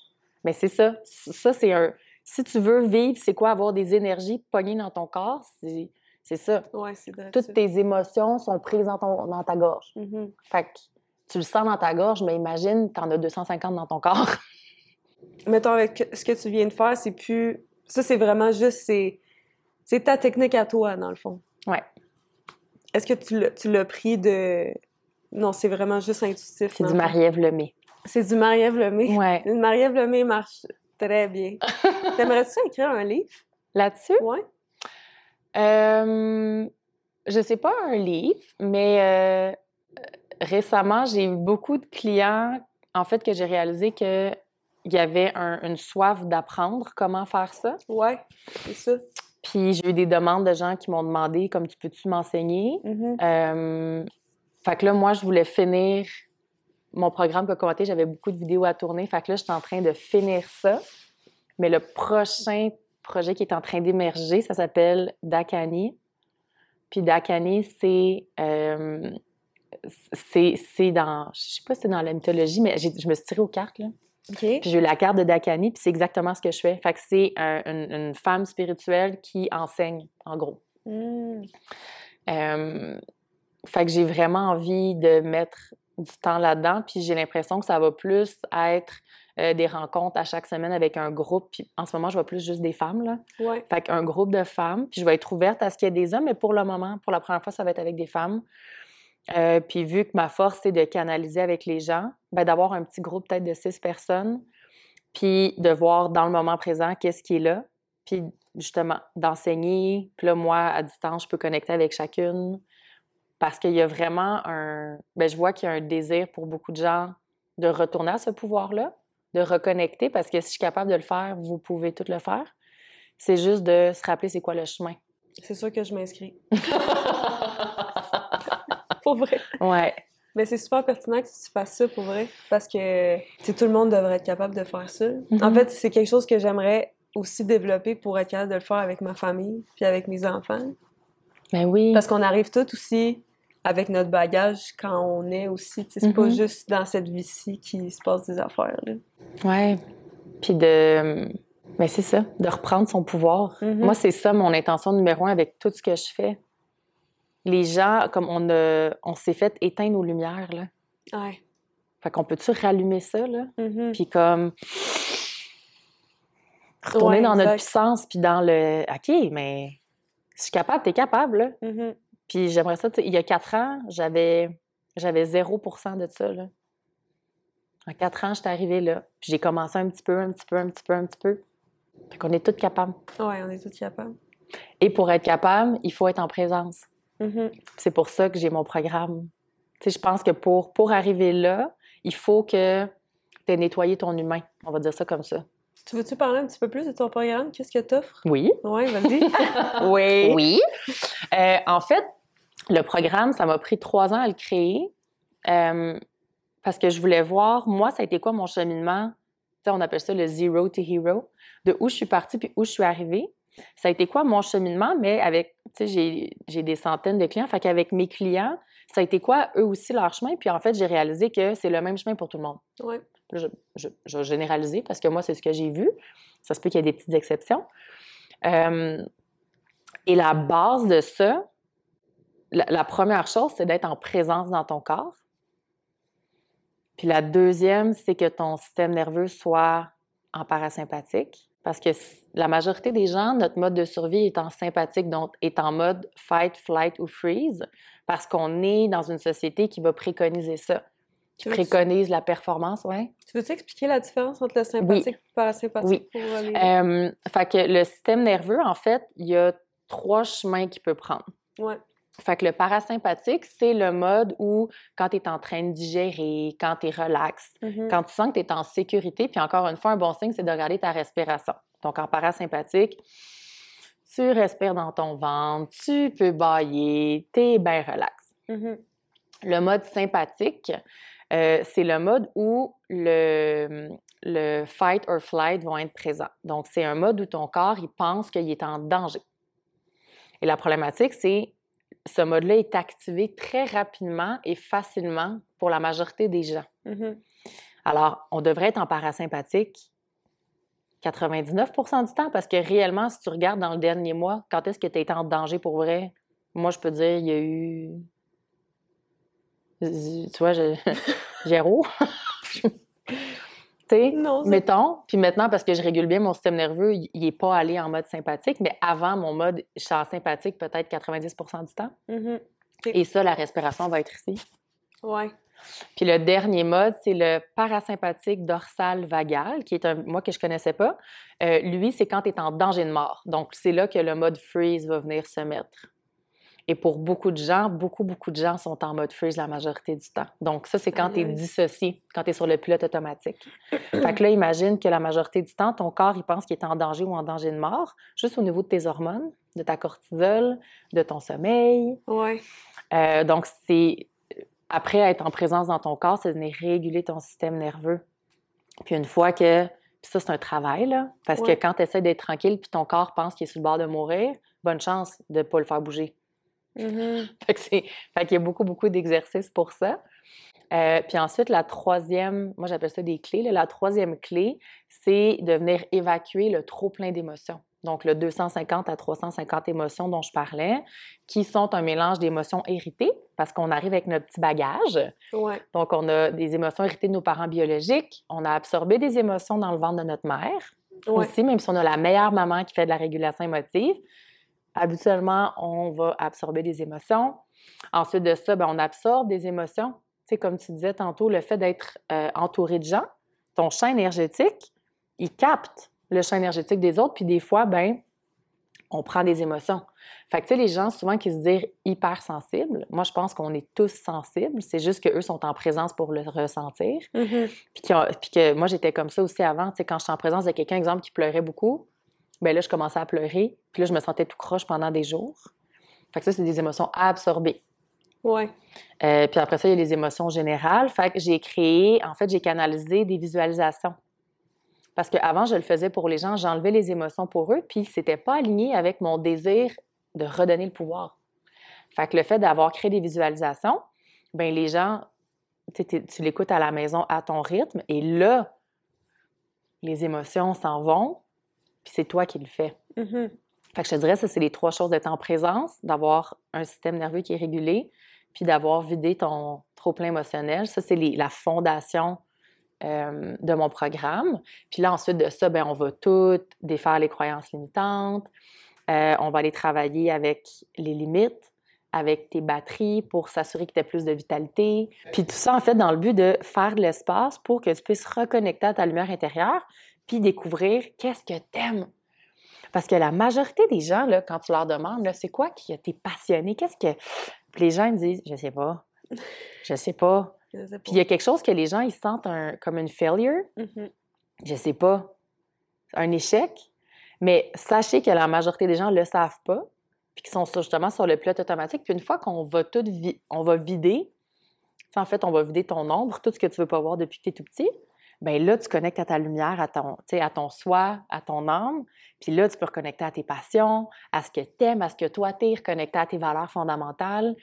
Mais c'est ça. Ça, c'est un. Si tu veux vivre, c'est quoi avoir des énergies pognées dans ton corps? C'est c'est ça. Ouais, c'est vrai. Toutes tes émotions sont prises dans, ton, dans ta gorge. Mhm. Fait que tu le sens dans ta gorge, mais imagine, t'en as 250 dans ton corps. Mettons, avec ce que tu viens de faire, c'est plus. Ça, c'est vraiment juste. C'est, c'est ta technique à toi, dans le fond. Ouais. Est-ce que tu l'as, pris de. Non, c'est vraiment juste intuitif. C'est du. Marie-Ève Lemay. C'est du Marie-Ève Lemay. Ouais. Une Marie-Ève Lemay marche très bien. T'aimerais-tu écrire un livre? Là-dessus, Ouais. Euh, je sais pas un livre, mais euh, récemment, j'ai eu beaucoup de clients, en fait, que j'ai réalisé qu'il y avait un- une soif d'apprendre comment faire ça. Ouais, c'est ça. Puis j'ai eu des demandes de gens qui m'ont demandé, comme tu peux-tu m'enseigner? Mhm. Euh, fait que là, moi, je voulais finir mon programme que commenté. J'avais beaucoup de vidéos à tourner. Fait que là, je suis en train de finir ça. Mais le prochain projet qui est en train d'émerger, ça s'appelle Dakani. Puis Dakani, c'est euh, c'est c'est dans, je sais pas si c'est dans la mythologie, mais je me suis tirée aux cartes, là. OK. Puis j'ai eu la carte de Dakani, puis c'est exactement ce que je fais. Fait que c'est un- une, une femme spirituelle qui enseigne, en gros. Mm. Euh, fait que j'ai vraiment envie de mettre du temps là-dedans, puis j'ai l'impression que ça va plus être euh, des rencontres à chaque semaine avec un groupe. Puis en ce moment, je vois plus juste des femmes, là. Ouais. Fait qu'un groupe de femmes, puis je vais être ouverte à ce qu'il y ait des hommes, mais pour le moment, pour la première fois, ça va être avec des femmes. Euh, puis vu que ma force, c'est de canaliser avec les gens, ben d'avoir un petit groupe peut-être de six personnes, puis de voir dans le moment présent qu'est-ce qui est là, puis justement d'enseigner. Puis là, moi, à distance, je peux connecter avec chacune parce qu'il y a vraiment un... Ben, je vois qu'il y a un désir pour beaucoup de gens de retourner à ce pouvoir-là, de reconnecter, parce que si je suis capable de le faire, vous pouvez tout le faire. C'est juste de se rappeler c'est quoi le chemin. C'est sûr que je m'inscris. Pour vrai. ouais. Mais c'est super pertinent que tu fasses ça pour vrai. Parce que tout le monde devrait être capable de faire ça. En Mhm. fait, c'est quelque chose que j'aimerais aussi développer pour être capable de le faire avec ma famille puis avec mes enfants. Ben oui. Parce qu'on arrive tous aussi avec notre bagage quand on est aussi. C'est pas Mhm. juste dans cette vie-ci qu'il se passe des affaires. Là. Ouais. Puis de. Mais c'est ça, de reprendre son pouvoir. Mhm. Moi, c'est ça mon intention numéro un avec tout ce que je fais. Les gens, comme on, a, on s'est fait éteindre nos lumières, là. Ouais. Fait qu'on peut-tu rallumer ça, là? Mhm. Puis comme. Retourner Ouais, dans notre puissance, puis dans le. OK, mais. Je suis capable, t'es capable, là. Puis j'aimerais ça, tu sais, il y a quatre ans, j'avais j'avais 0% de ça, là. En quatre ans, j'étais arrivée là. Puis j'ai commencé un petit peu, un petit peu, un petit peu, un petit peu. Fait qu'on est tous capables. Ouais, on est tous capables. Et pour être capable, il faut être en présence. Mhm. C'est pour ça que j'ai mon programme. Tu sais, je pense que pour, pour arriver là, il faut que tu aies nettoyé ton humain. On va dire ça comme ça. Tu veux-tu parler un petit peu plus de ton programme? Qu'est-ce que t'offres? Oui. Ouais, vas-y. Oui. Oui. Euh, en fait, le programme, ça m'a pris trois ans à le créer euh, parce que je voulais voir, moi, ça a été quoi mon cheminement? On appelle ça le zero to hero, de où je suis partie puis où je suis arrivée. Ça a été quoi mon cheminement? Mais avec, tu sais, j'ai- des centaines de clients, fait qu'avec mes clients, ça a été quoi, eux aussi, leur chemin? Puis en fait, j'ai réalisé que c'est le même chemin pour tout le monde. Je, je, je vais généraliser parce que moi, c'est ce que j'ai vu. Ça se peut qu'il y ait des petites exceptions. Euh, et la base de ça, la, la première chose, c'est d'être en présence dans ton corps. Puis la deuxième, c'est que ton système nerveux soit en parasympathique. Parce que la majorité des gens, notre mode de survie est en sympathique, donc est en mode fight, flight ou freeze, parce qu'on est dans une société qui va préconiser ça, qui préconise la performance, ouais. Tu veux-tu expliquer la différence entre le sympathique et le parasympathique Oui. pour euh. Euh, fait que le système nerveux, en fait, il y a trois chemins qu'il peut prendre. Ouais. Fait que le parasympathique, c'est le mode où, quand tu es en train de digérer, quand tu es relax, Mhm. quand tu sens que tu es en sécurité, puis encore une fois, un bon signe, c'est de regarder ta respiration. Donc, en parasympathique, tu respires dans ton ventre, tu peux bailler, tu es bien relax. Mhm. Le mode sympathique, euh, c'est le mode où le, le fight or flight vont être présents. Donc, c'est un mode où ton corps, il pense qu'il est en danger. Et la problématique, c'est ce mode-là est activé très rapidement et facilement pour la majorité des gens. Mhm. Alors, on devrait être en parasympathique 99% du temps parce que réellement, si tu regardes dans le dernier mois, quand est-ce que tu as été en danger pour vrai? Moi, je peux dire, il y a eu. Tu vois, je... zéro. sais, mettons, puis maintenant, parce que je régule bien mon système nerveux, il n'est pas allé en mode sympathique, mais avant, mon mode, je suis en sympathique peut-être 90 du temps. Mhm. Et ça, la respiration va être ici. Ouais. Puis le dernier mode, c'est le parasympathique dorsal vagal, qui est un moi que je connaissais pas. Euh, lui, c'est quand tu es en danger de mort. Donc, c'est là que le mode freeze va venir se mettre. Et pour beaucoup de gens, beaucoup, beaucoup de gens sont en mode freeze la majorité du temps. Donc, ça, c'est quand tu es dissocié, quand tu es sur le pilote automatique. fait que là, imagine que la majorité du temps, ton corps, il pense qu'il est en danger ou en danger de mort, juste au niveau de tes hormones, de ta cortisol, de ton sommeil, Ouais. euh, donc, c'est après être en présence dans ton corps, c'est de venir réguler ton système nerveux. Puis une fois que. Puis ça, c'est un travail, là. Parce Ouais. que quand tu essaies d'être tranquille puis ton corps pense qu'il est sur le bord de mourir, bonne chance de ne pas le faire bouger. Mhm. Fait qu'il y a beaucoup, beaucoup d'exercices pour ça. Euh, puis ensuite, la troisième, moi j'appelle ça des clés, là, la troisième clé, c'est de venir évacuer le trop plein d'émotions. Donc, le 250 à 350 émotions dont je parlais, qui sont un mélange d'émotions héritées, parce qu'on arrive avec notre petit bagage. Ouais. Donc, on a des émotions héritées de nos parents biologiques, on a absorbé des émotions dans le ventre de notre mère, Ouais. aussi, même si on a la meilleure maman qui fait de la régulation émotive, habituellement, on va absorber des émotions. Ensuite de ça, ben, on absorbe des émotions. Tu sais, comme tu disais tantôt, le fait d'être euh, entouré de gens, ton champ énergétique, il capte le champ énergétique des autres, puis des fois, ben, on prend des émotions. Fait que, tu sais, les gens, souvent, qui se disent hypersensibles, moi, je pense qu'on est tous sensibles, c'est juste qu'eux sont en présence pour le ressentir. Mhm. Puis, qui ont- puis que moi, j'étais comme ça aussi avant. Tu sais, quand j'étais en présence de quelqu'un, exemple, qui pleurait beaucoup, ben là, je commençais à pleurer. Puis là, je me sentais tout croche pendant des jours. Fait que ça, c'est des émotions à absorber. Ouais. Euh, puis après ça, il y a les émotions générales. Fait que j'ai créé, en fait, j'ai canalisé des visualisations. Parce qu'avant, je le faisais pour les gens, j'enlevais les émotions pour eux, puis c'était pas aligné avec mon désir de redonner le pouvoir. Fait que le fait d'avoir créé des visualisations, ben les gens, tu l'écoutes à la maison à ton rythme, et là, les émotions s'en vont, puis c'est toi qui le fais. Mhm. Fait que je te dirais, ça, c'est les trois choses d'être en présence, d'avoir un système nerveux qui est régulé, puis d'avoir vidé ton trop-plein émotionnel. Ça, c'est la fondation euh, de mon programme. Puis là, ensuite de ça, ben, on va tout défaire les croyances limitantes. Euh, on va aller travailler avec les limites, avec tes batteries pour s'assurer que tu aies plus de vitalité. Puis tout ça, en fait, dans le but de faire de l'espace pour que tu puisses reconnecter à ta lumière intérieure, puis découvrir qu'est-ce que tu aimes parce que la majorité des gens, là, quand tu leur demandes, c'est quoi qui t'es passionné? Qu'est-ce que. Puis les gens ils me disent, je sais pas. Je sais pas. Je sais pas. Puis il y a quelque chose que les gens, ils sentent un- comme une failure. Mhm. Je sais pas. Un échec. Mais sachez que la majorité des gens le savent pas. Puis qu'ils sont justement sur le pilote automatique. Puis une fois qu'on va tout vi- on va vider, en fait, on va vider ton ombre, tout ce que tu veux pas voir depuis que tu es tout petit. Ben là, tu connectes à ta lumière, à ton, à ton soi, à ton âme. Puis là, tu peux reconnecter à tes passions, à ce que tu aimes, à ce que toi t'es, reconnecter à tes valeurs fondamentales,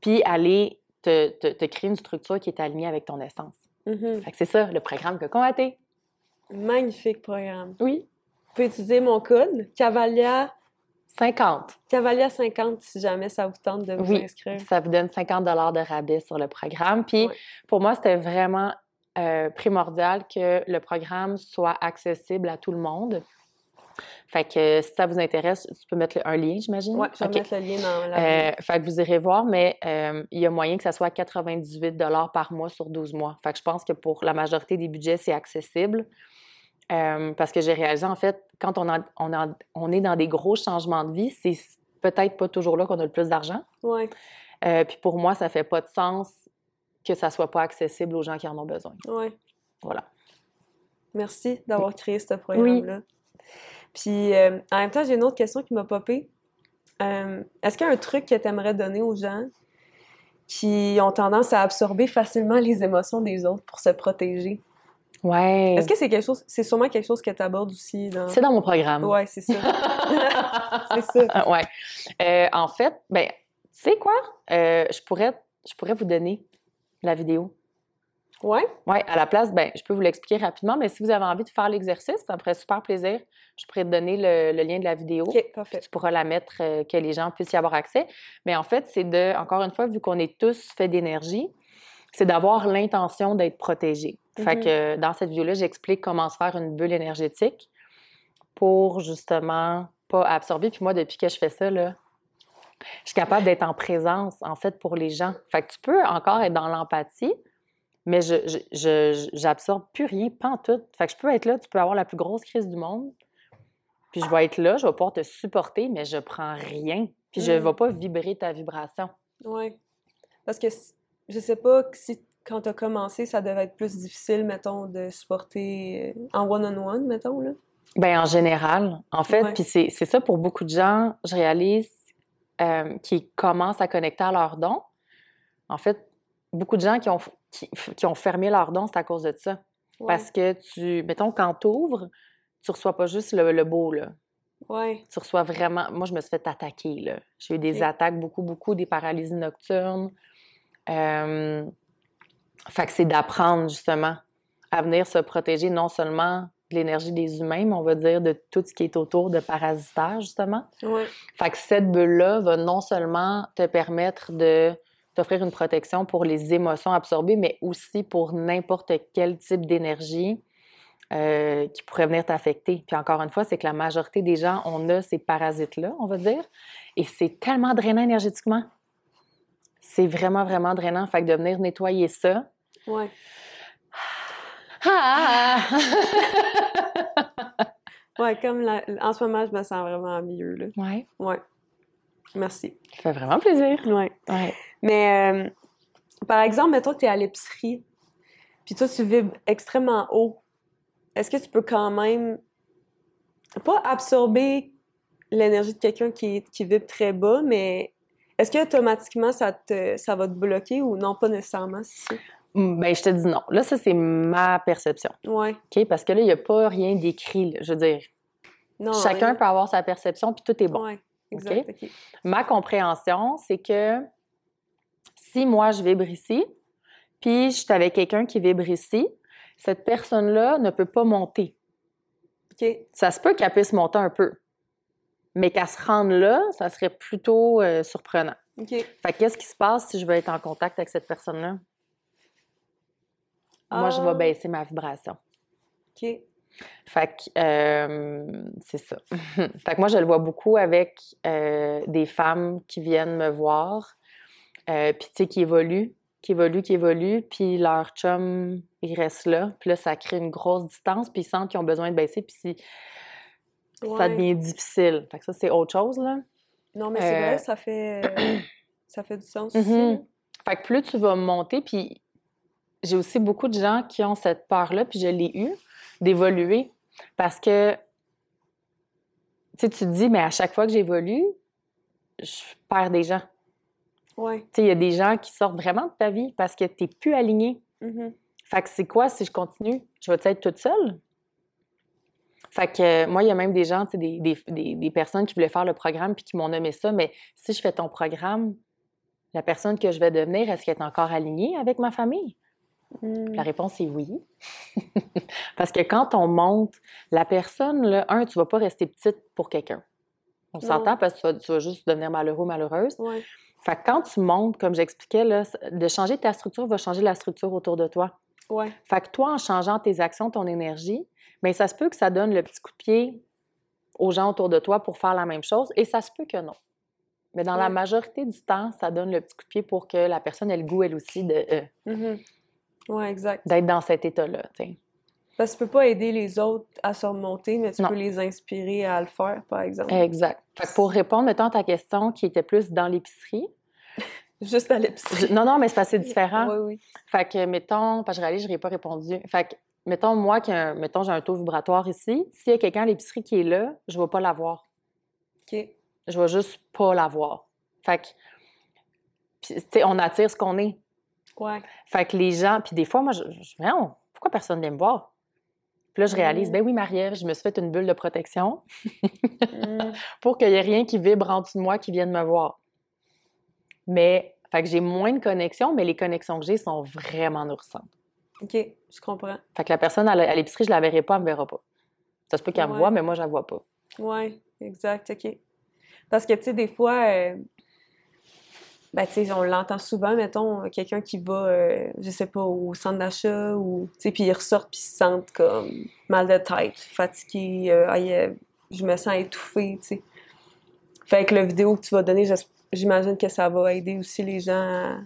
puis aller te, te- te créer une structure qui est alignée avec ton essence. Mhm. Fait que c'est ça, le programme que combatté. Magnifique programme. Oui. Vous pouvez utiliser mon code, Cavalia, 50. Cavalia 50 si jamais ça vous tente de vous Oui, inscrire. ça vous donne 50 de rabais sur le programme. Puis pour moi, c'était vraiment euh, primordial que le programme soit accessible à tout le monde. Fait que si ça vous intéresse, tu peux mettre un lien, j'imagine? Ouais, je vais mettre le lien dans la Euh, fait que vous irez voir, mais euh, il y a moyen que ça soit 98 par mois sur 12 mois. Fait que je pense que pour la majorité des budgets, c'est accessible. Euh, parce que j'ai réalisé, en fait, quand on, a- on, a- on est dans des gros changements de vie, c'est peut-être pas toujours là qu'on a le plus d'argent. Euh, puis pour moi, ça fait pas de sens que ça soit pas accessible aux gens qui en ont besoin. ouais. Voilà. Merci d'avoir créé ce programme-là. Puis, euh, en même temps, j'ai une autre question qui m'a popé. Euh, Est-ce qu'il y a un truc que tu aimerais donner aux gens qui ont tendance à absorber facilement les émotions des autres pour se protéger? Ouais. Est-ce que c'est quelque chose, c'est sûrement quelque chose que tu abordes aussi dans... C'est dans mon programme. Ouais, c'est ça. c'est ça. Ouais. Euh, en fait, ben, tu sais quoi? Euh, je, pourrais, je pourrais vous donner la vidéo. Ouais? Oui, à la place, ben, je peux vous l'expliquer rapidement, mais si vous avez envie de faire l'exercice, ça me ferait super plaisir. Je pourrais te donner le, le lien de la vidéo. OK, parfait. Tu pourras la mettre, euh, que les gens puissent y avoir accès. Mais en fait, c'est de, encore une fois, vu qu'on est tous faits d'énergie, c'est d'avoir l'intention d'être protégé. Fait Mhm. que dans cette vidéo-là, j'explique comment se faire une bulle énergétique pour justement pas absorber. Puis moi, depuis que je fais ça, là, je suis capable d'être en présence, en fait, pour les gens. Fait que tu peux encore être dans l'empathie, mais je, j'absorbe plus rien, pas en tout. Fait que je peux être là, tu peux avoir la plus grosse crise du monde, puis je vais être là, je vais pouvoir te supporter, mais je prends rien. Puis je ne Mhm. vais pas vibrer ta vibration. Ouais. Parce que je sais pas si quand tu as commencé, ça devait être plus difficile, mettons, de supporter euh, en one-on-one, mettons, là? Ben en général, en fait, puis c'est ça pour beaucoup de gens, je réalise, euh, qui commencent à connecter à leurs dons. En fait, beaucoup de gens qui ont, qui, qui ont fermé leurs dons, c'est à cause de ça. Ouais. Parce que tu, mettons, quand tu ouvres, tu reçois pas juste le, le beau, là. Ouais. Tu reçois vraiment. Moi, je me suis fait attaquer, là. J'ai eu des attaques, beaucoup, beaucoup, des paralysies nocturnes. Euh, Fait que c'est d'apprendre justement à venir se protéger non seulement l'énergie des humains, mais on va dire de tout ce qui est autour de parasitaire, justement. Ouais. Fait que cette bulle-là va non seulement te permettre de t'offrir une protection pour les émotions absorbées, mais aussi pour n'importe quel type d'énergie euh, qui pourrait venir t'affecter. Puis encore une fois, c'est que la majorité des gens, on a ces parasites-là, on va dire, et c'est tellement drainant énergétiquement. C'est vraiment, vraiment drainant. Fait que de venir nettoyer ça. Ouais. Ah! Ouais, comme la- en ce moment, je me sens vraiment mieux, là. ouais, Ouais. Merci. ça fait vraiment plaisir. Ouais. Ouais. Mais, euh, par exemple, mettons que tu es à l'épicerie, puis toi, tu vibres extrêmement haut. Est-ce que tu peux quand même pas absorber l'énergie de quelqu'un qui, qui vibre très bas, mais est-ce que automatiquement ça, te, ça va te bloquer ou non, pas nécessairement, ça? Ben, je te dis non. Là, ça, c'est ma perception. Ouais. OK? Parce que là, il n'y a pas rien d'écrit. là. Je veux dire, Non, chacun rien. peut avoir sa perception, puis tout est bon. Ouais, exact. Ma compréhension, c'est que si moi, je vibre ici, puis je suis avec quelqu'un qui vibre ici, cette personne-là ne peut pas monter. OK. Ça se peut qu'elle puisse monter un peu. Mais qu'elle se rende là, ça serait plutôt euh, surprenant. OK. Fait que qu'est-ce qui se passe si je veux être en contact avec cette personne-là? Moi, je Ah. vais baisser ma vibration. OK. Fait que euh, c'est ça. fait que moi, je le vois beaucoup avec euh, des femmes qui viennent me voir, euh, puis tu sais, qui évoluent, qui évoluent, qui évoluent, puis leur chum, il reste là. Puis là, ça crée une grosse distance, puis ils sentent qu'ils ont besoin de baisser, puis si- ça devient difficile. Fait que ça, c'est autre chose, là. Non, mais c'est vrai, ça fait, ça fait du sens aussi. Mhm. là. Fait que plus tu vas monter, puis j'ai aussi beaucoup de gens qui ont cette peur-là, puis je l'ai eu, d'évoluer. Parce que, tu sais, tu te dis, mais à chaque fois que j'évolue, je perds des gens. Ouais. Tu sais, il y a des gens qui sortent vraiment de ta vie parce que tu n'es plus aligné. Mhm. Fait que c'est quoi si je continue? Je vais être toute seule? Fait que euh, moi, il y a même des gens, tu sais, des, des, des, des personnes qui voulaient faire le programme puis qui m'ont nommé ça, mais si je fais ton programme, la personne que je vais devenir, est-ce qu'elle est encore alignée avec ma famille? La réponse est oui. Parce que quand on monte, la personne, là, un, tu vas pas rester petite pour quelqu'un. On s'entend parce que tu vas, tu vas juste devenir malheureux, malheureuse. Ouais. Fait que quand tu montes, comme j'expliquais, de changer ta structure va changer la structure autour de toi. Ouais. Fait que toi, en changeant tes actions, ton énergie, bien, ça se peut que ça donne le petit coup de pied aux gens autour de toi pour faire la même chose, et ça se peut que non. Mais dans la majorité du temps, ça donne le petit coup de pied pour que la personne ait le goût, elle aussi, de, euh, Mhm. Ouais, exact. d'être dans cet état-là. tu. Parce que tu peux pas aider les autres à se remonter, mais tu Non. peux les inspirer à le faire, par exemple. Exact. Fait que pour répondre, mettons, à ta question qui était plus dans l'épicerie, Juste à l'épicerie. non, non, mais c'est c'est différent. Oui, oui. Fait que, mettons, parce que je réalise, je n'ai pas répondu. Fait que, mettons, moi, qui un- mettons, j'ai un taux vibratoire ici, s'il y a quelqu'un à l'épicerie qui est là, je ne vais pas l'avoir. OK. Je vais juste pas l'avoir. Fait que, puis, tu sais, on attire ce qu'on est. Ouais. Fait que les gens, puis des fois, moi, je, je Voyons, pourquoi personne vient me voir? Puis là, je réalise, Mm. ben oui, Marie-Ève, je me suis fait une bulle de protection Mm. pour qu'il n'y ait rien qui vibre en dessous de moi qui vienne me voir. Mais, fait que j'ai moins de connexions, mais les connexions que j'ai sont vraiment nourrissantes. OK, je comprends. Fait que la personne à l'épicerie, je la verrai pas, elle me verra pas. Ça se peut qu'elle me voit, mais moi, je la vois pas. Ouais, exact, OK. Parce que, tu sais, des fois, euh, ben, tu sais, on l'entend souvent, mettons, quelqu'un qui va, euh, je sais pas, au centre d'achat, ou, tu sais, puis ils ressortent, puis ils se sentent comme mal de tête, fatigués, euh, euh, je me sens étouffée, tu sais. Fait que la vidéo que tu vas donner, j'imagine que ça va aider aussi les gens à,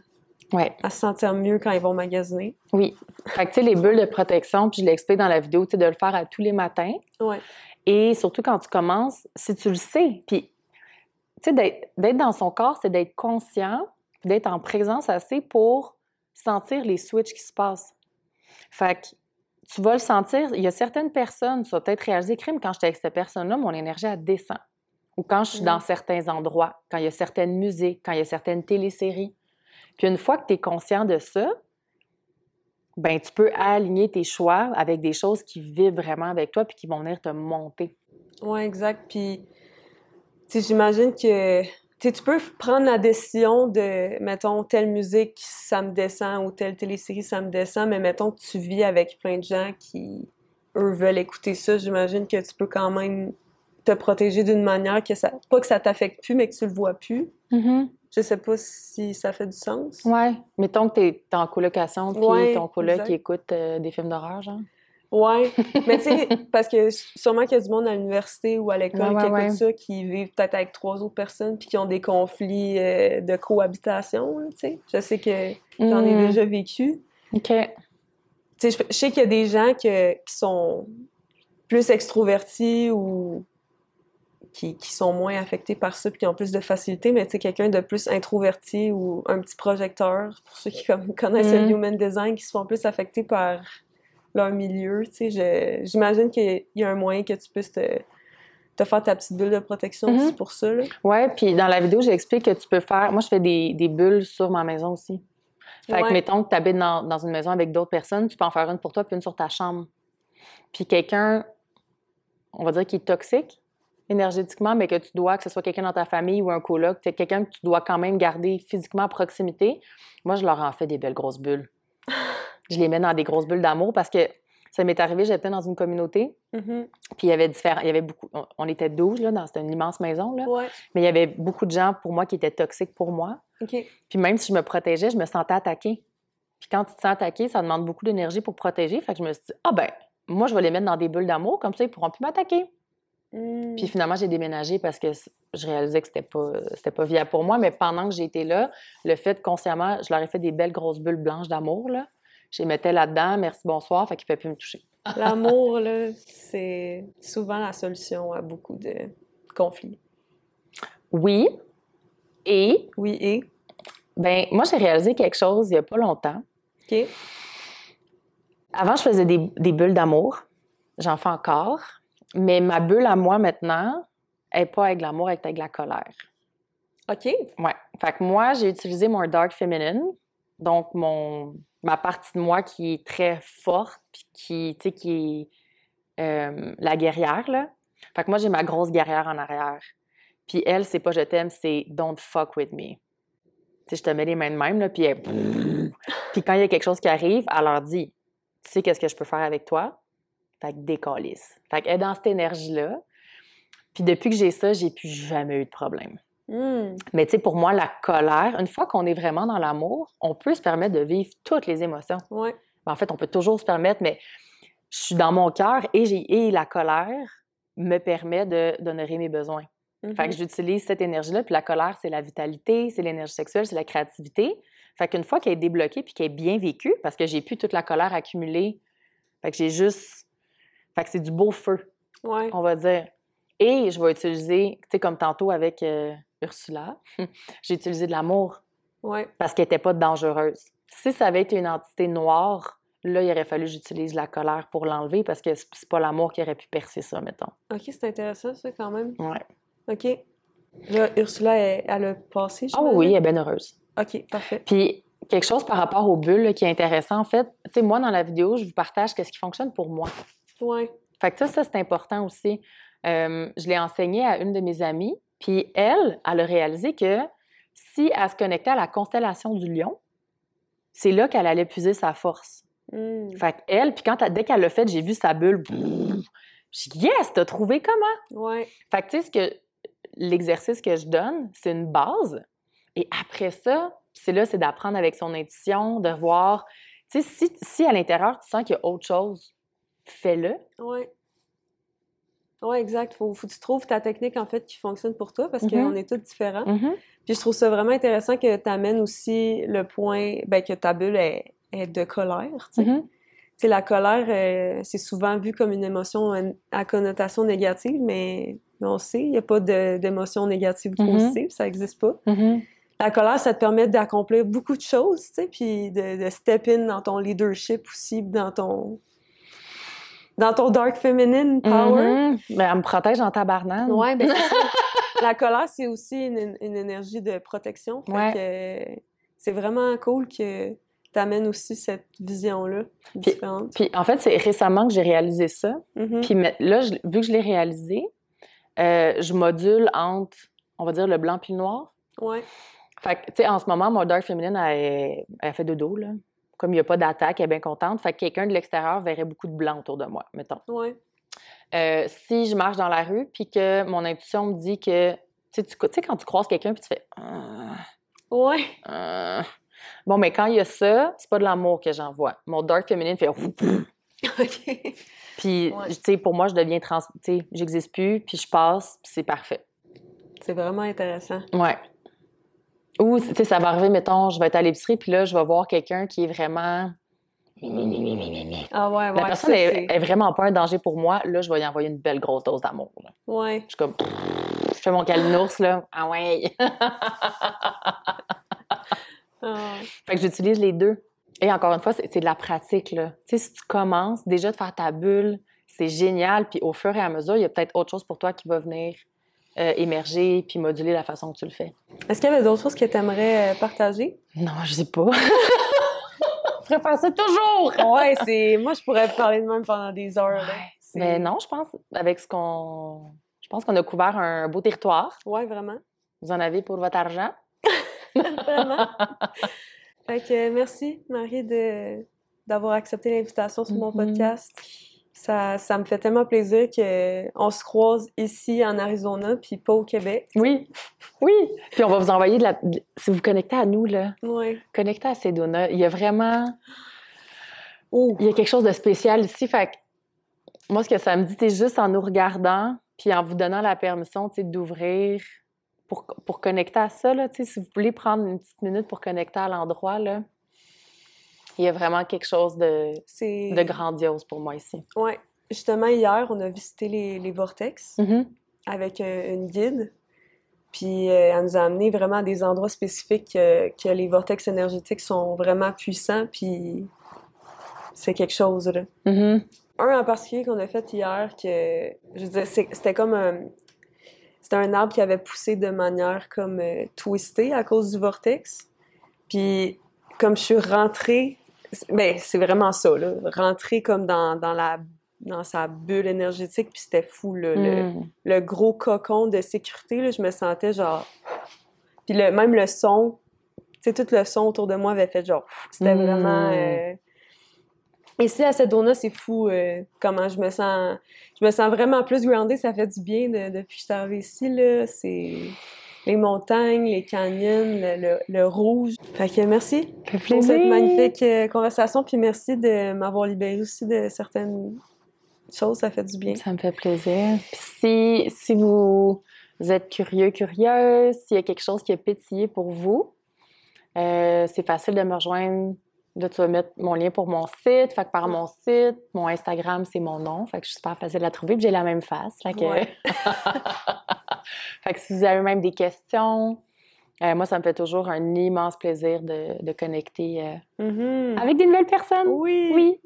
Ouais. à se sentir mieux quand ils vont magasiner. Oui. Fait que, tu sais, les bulles de protection, puis je l'explique dans la vidéo, tu sais, de le faire à tous les matins. Ouais. Et surtout quand tu commences, si tu le sais, puis, tu sais, d'être- dans son corps, c'est d'être conscient, d'être en présence assez pour sentir les switches qui se passent. Fait que tu vas le sentir. Il y a certaines personnes, tu vas peut-être réaliser, crime, quand j'étais avec cette personne-là, mon énergie, elle descend. Ou quand je suis Mm. dans certains endroits, quand il y a certaines musiques, quand il y a certaines téléséries. Puis une fois que tu es conscient de ça, ben tu peux aligner tes choix avec des choses qui vibrent vraiment avec toi puis qui vont venir te monter. Ouais, exact. Puis, sais, j'imagine que tu peux prendre la décision de, mettons, telle musique, ça me descend, ou telle télésérie, ça me descend, mais mettons que tu vis avec plein de gens qui, eux, veulent écouter ça, j'imagine que tu peux quand même te protéger d'une manière que ça, pas que ça t'affecte plus, mais que tu le vois plus. Mhm. Je sais pas si ça fait du sens. Ouais. Mettons que t'es t'es en colocation, puis Ouais, ton coloc écoute euh, des films d'horreur, genre. Ouais, mais tu sais, parce que sûrement qu'il y a du monde à l'université ou à l'école Ouais, ouais, qui écoute ouais. ça, qui vivent peut-être avec trois autres personnes puis qui ont des conflits euh, de cohabitation, tu sais. Je sais que j'en ai Mhm. déjà vécu. OK. Tu sais, je, je sais qu'il y a des gens que- qui sont plus extrovertis ou qui, qui sont moins affectés par ça puis qui ont plus de facilité, mais tu sais, quelqu'un de plus introverti ou un petit projecteur, pour ceux qui comme, connaissent le Mhm. human design, qui se font plus affectés par leur milieu, j'imagine qu'il y a un moyen que tu puisses te, te faire ta petite bulle de protection Mhm. aussi pour ça, là. Ouais, puis dans la vidéo, j'explique que tu peux faire. Moi, je fais des, des bulles sur ma maison aussi. Fait Ouais. que, mettons que tu habites dans, dans une maison avec d'autres personnes, tu peux en faire une pour toi puis une sur ta chambre. Puis quelqu'un, on va dire, qui est toxique énergétiquement, mais que tu dois, que ce soit quelqu'un dans ta famille ou un coloc, quelqu'un que tu dois quand même garder physiquement à proximité. Moi, je leur en fais des belles grosses bulles. Je les mets dans des grosses bulles d'amour parce que ça m'est arrivé, j'étais dans une communauté, Mhm. puis il y avait différents, il y avait beaucoup, on, était 12, là, dans, c'était une immense maison, là, Ouais, mais il y avait beaucoup de gens pour moi qui étaient toxiques pour moi. Puis même si je me protégeais, je me sentais attaquée. Puis quand tu te sens attaqué, ça demande beaucoup d'énergie pour protéger. Fait que je me suis dit, ah ben, moi, je vais les mettre dans des bulles d'amour, comme ça, ils pourront plus m'attaquer. Mm. Puis finalement, j'ai déménagé parce que je réalisais que c'était pas, c'était pas viable pour moi. Mais pendant que j'ai été là, le fait consciemment, je leur ai fait des belles grosses bulles blanches d'amour, là. Je les mettais là-dedans, merci, bonsoir, fait qu'ils ne pouvaient plus me toucher. L'amour, là, c'est souvent la solution à beaucoup de conflits. Oui. Et, Oui, et? ben, moi, j'ai réalisé quelque chose il n'y a pas longtemps. OK. Avant, je faisais des, des bulles d'amour. J'en fais encore. Mais ma bulle à moi maintenant, elle n'est pas avec l'amour, elle est avec la colère. OK. Ouais. Fait que moi, j'ai utilisé mon dark feminine, donc mon, ma partie de moi qui est très forte, puis qui, tu sais, qui est euh, la guerrière, là. Fait que moi, j'ai ma grosse guerrière en arrière. Puis elle, c'est pas je t'aime, c'est don't fuck with me. Tu sais, je te mets les mains de même, là, puis elle... Puis quand il y a quelque chose qui arrive, elle leur dit, tu sais qu'est-ce que je peux faire avec toi? Fait que décalisse. Fait qu'elle est dans cette énergie-là. Puis depuis que j'ai ça, j'ai plus jamais eu de problème. Mm. Mais tu sais, pour moi, la colère, une fois qu'on est vraiment dans l'amour, on peut se permettre de vivre toutes les émotions. Ben, en fait, on peut toujours se permettre, mais je suis dans mon cœur et, et la colère me permet d'honorer mes besoins. Fait Mhm. que j'utilise cette énergie-là, puis la colère, c'est la vitalité, c'est l'énergie sexuelle, c'est la créativité. Fait qu'une fois qu'elle est débloquée puis qu'elle est bien vécue, parce que j'ai plus toute la colère accumulée, fait que j'ai juste... Fait que c'est du beau feu Ouais. on va dire. Et je vais utiliser, tu sais, comme tantôt avec euh, Ursula, j'ai utilisé de l'amour Ouais. parce qu'elle n'était pas dangereuse. Si ça avait été une entité noire, là, il aurait fallu que j'utilise la colère pour l'enlever parce que c'est pas l'amour qui aurait pu percer ça, mettons. OK, c'est intéressant, ça, quand même. Ouais. OK. Là, Ursula, elle, elle a passé, Ah oui, elle est bien heureuse. OK, parfait. Puis, quelque chose par rapport aux bulles là, qui est intéressant, en fait, tu sais, moi, dans la vidéo, je vous partage qu'est-ce qui fonctionne pour moi. Ouais. Fait que ça, ça c'est important aussi. Euh, je l'ai enseigné à une de mes amies, puis elle, elle a réalisé que si elle se connectait à la constellation du lion, c'est là qu'elle allait puiser sa force. Mm. Fait qu'elle, puis quand elle- dès qu'elle l'a fait, j'ai vu sa bulle. Je dis, yes, t'as trouvé comment? Ouais. Fait que tu sais, ce que l'exercice que je donne, c'est une base. Et après ça, c'est là, c'est d'apprendre avec son intuition, de voir. Tu sais, si, si à l'intérieur, tu sens qu'il y a autre chose, fais-le. Ouais. Ouais, exact. Faut, faut que tu trouves ta technique, en fait, qui fonctionne pour toi parce Mhm. qu'on est tous différents. Mhm. Puis je trouve ça vraiment intéressant que tu amènes aussi le point, ben, que ta bulle est, est de colère, tu sais. Mhm. La colère, euh, c'est souvent vu comme une émotion à connotation négative, mais, mais on sait, il n'y a pas d'émotion négative ou positive, ça n'existe pas. La colère, ça te permet d'accomplir beaucoup de choses, tu sais, puis de, de step in dans ton leadership aussi, dans ton, dans ton dark feminine power. Mhm. Ben, elle me protège en tabarnane. Ouais, ben c'est ça. La colère, c'est aussi une, une énergie de protection. Ouais. euh, c'est vraiment cool que tu amènes aussi cette vision-là différente. Puis en fait, c'est récemment que j'ai réalisé ça. Mhm. Puis mais- là, je- vu que je l'ai réalisé, euh, je module entre on va dire, le blanc puis le noir. Ouais. Fait que, tu sais, en ce moment, mon dark féminine, elle, elle fait dodo, là. Comme il n'y a pas d'attaque, elle est bien contente. Fait que quelqu'un de l'extérieur verrait beaucoup de blanc autour de moi, mettons. Ouais. Euh, si je marche dans la rue, puis que mon intuition me dit que, tu sais, quand tu croises quelqu'un, puis tu fais... Ah, Ouais. ah. Bon, mais quand il y a ça, c'est pas de l'amour que j'envoie. Mon dark féminine fait... OK. Puis, Ouais. tu sais, pour moi, je deviens trans... Tu sais, j'existe plus, puis je passe, puis c'est parfait. C'est vraiment intéressant. Ouais. Ou, tu sais, ça va arriver, mettons, je vais être à l'épicerie, puis là, je vais voir quelqu'un qui est vraiment... Ah ouais, ouais. La personne ça, est, vraiment pas un danger pour moi. Là, je vais y envoyer une belle grosse dose d'amour. là. Ouais. Je suis comme... Je fais mon calinours, là. Ah ouais! Ah. fait que j'utilise les deux. Et encore une fois, c'est c'est de la pratique, là. Tu sais, si tu commences déjà de faire ta bulle, c'est génial. Puis au fur et à mesure, il y a peut-être autre chose pour toi qui va venir euh, émerger puis moduler la façon que tu le fais. Est-ce qu'il y avait d'autres choses que tu aimerais partager? Non, je sais pas. je préfère ça toujours! Ouais, c'est. Moi, je pourrais parler de même pendant des heures. là. Mais non, je pense, avec ce qu'on... Je pense qu'on a couvert un beau territoire. Ouais, vraiment. Vous en avez pour votre argent? Vraiment. fait que merci, Marie, de, d'avoir accepté l'invitation sur mon Mhm. podcast. Ça, ça me fait tellement plaisir qu'on se croise ici en Arizona, puis pas au Québec. Oui, oui. Puis on va vous envoyer de la... Si vous connectez à nous, là, Ouais. connectez à Sedona, il y a vraiment... Il y a quelque chose de spécial ici. Fait que moi, ce que ça me dit, c'est juste en nous regardant, puis en vous donnant la permission, d'ouvrir pour, pour connecter à ça, là, si vous voulez prendre une petite minute pour connecter à l'endroit, là, il y a vraiment quelque chose de, grandiose pour moi ici. Ouais. Justement, hier, on a visité les, les vortex Mhm. avec un- une guide. Puis euh, elle nous a amené vraiment à des endroits spécifiques euh, que les vortex énergétiques sont vraiment puissants. Puis c'est quelque chose, là. Mhm. Un en particulier qu'on a fait hier, que je veux dire, c'était comme un, c'était un arbre qui avait poussé de manière comme euh, twistée à cause du vortex. Puis comme je suis rentrée, ben c'est vraiment ça là, rentrée comme dans, dans la dans sa bulle énergétique, puis c'était fou là, le, Mhm. le gros cocon de sécurité là, je me sentais genre, puis le même le son, tu sais tout le son autour de moi avait fait genre, c'était Mm. vraiment euh, Ici, à Sedona, c'est fou euh, comment je me sens. Je me sens vraiment plus groundée. Ça fait du bien de- depuis que je suis arrivée ici. Là. C'est les montagnes, les canyons, le, le- le rouge. Fait que merci fait pour cette magnifique euh, conversation. Puis merci de m'avoir libérée aussi de certaines choses. Ça fait du bien. Ça me fait plaisir. Puis si, si vous êtes curieux, curieuse, s'il y a quelque chose qui a pétillé pour vous, euh, c'est facile de me rejoindre. Là, tu vas mettre mon lien pour mon site. Fait que par mon site, mon Instagram, c'est mon nom. Fait que je suis super facile à trouver. Puis j'ai la même face. Fait que, Ouais. fait que si vous avez même des questions, euh, moi, ça me fait toujours un immense plaisir de, de connecter euh, Mhm. avec des nouvelles personnes. Oui. Oui.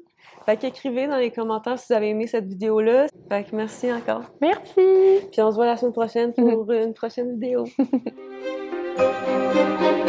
Fait qu'écrivez dans les commentaires si vous avez aimé cette vidéo-là. Fait que merci encore. Merci. Puis on se voit la semaine prochaine pour une prochaine vidéo.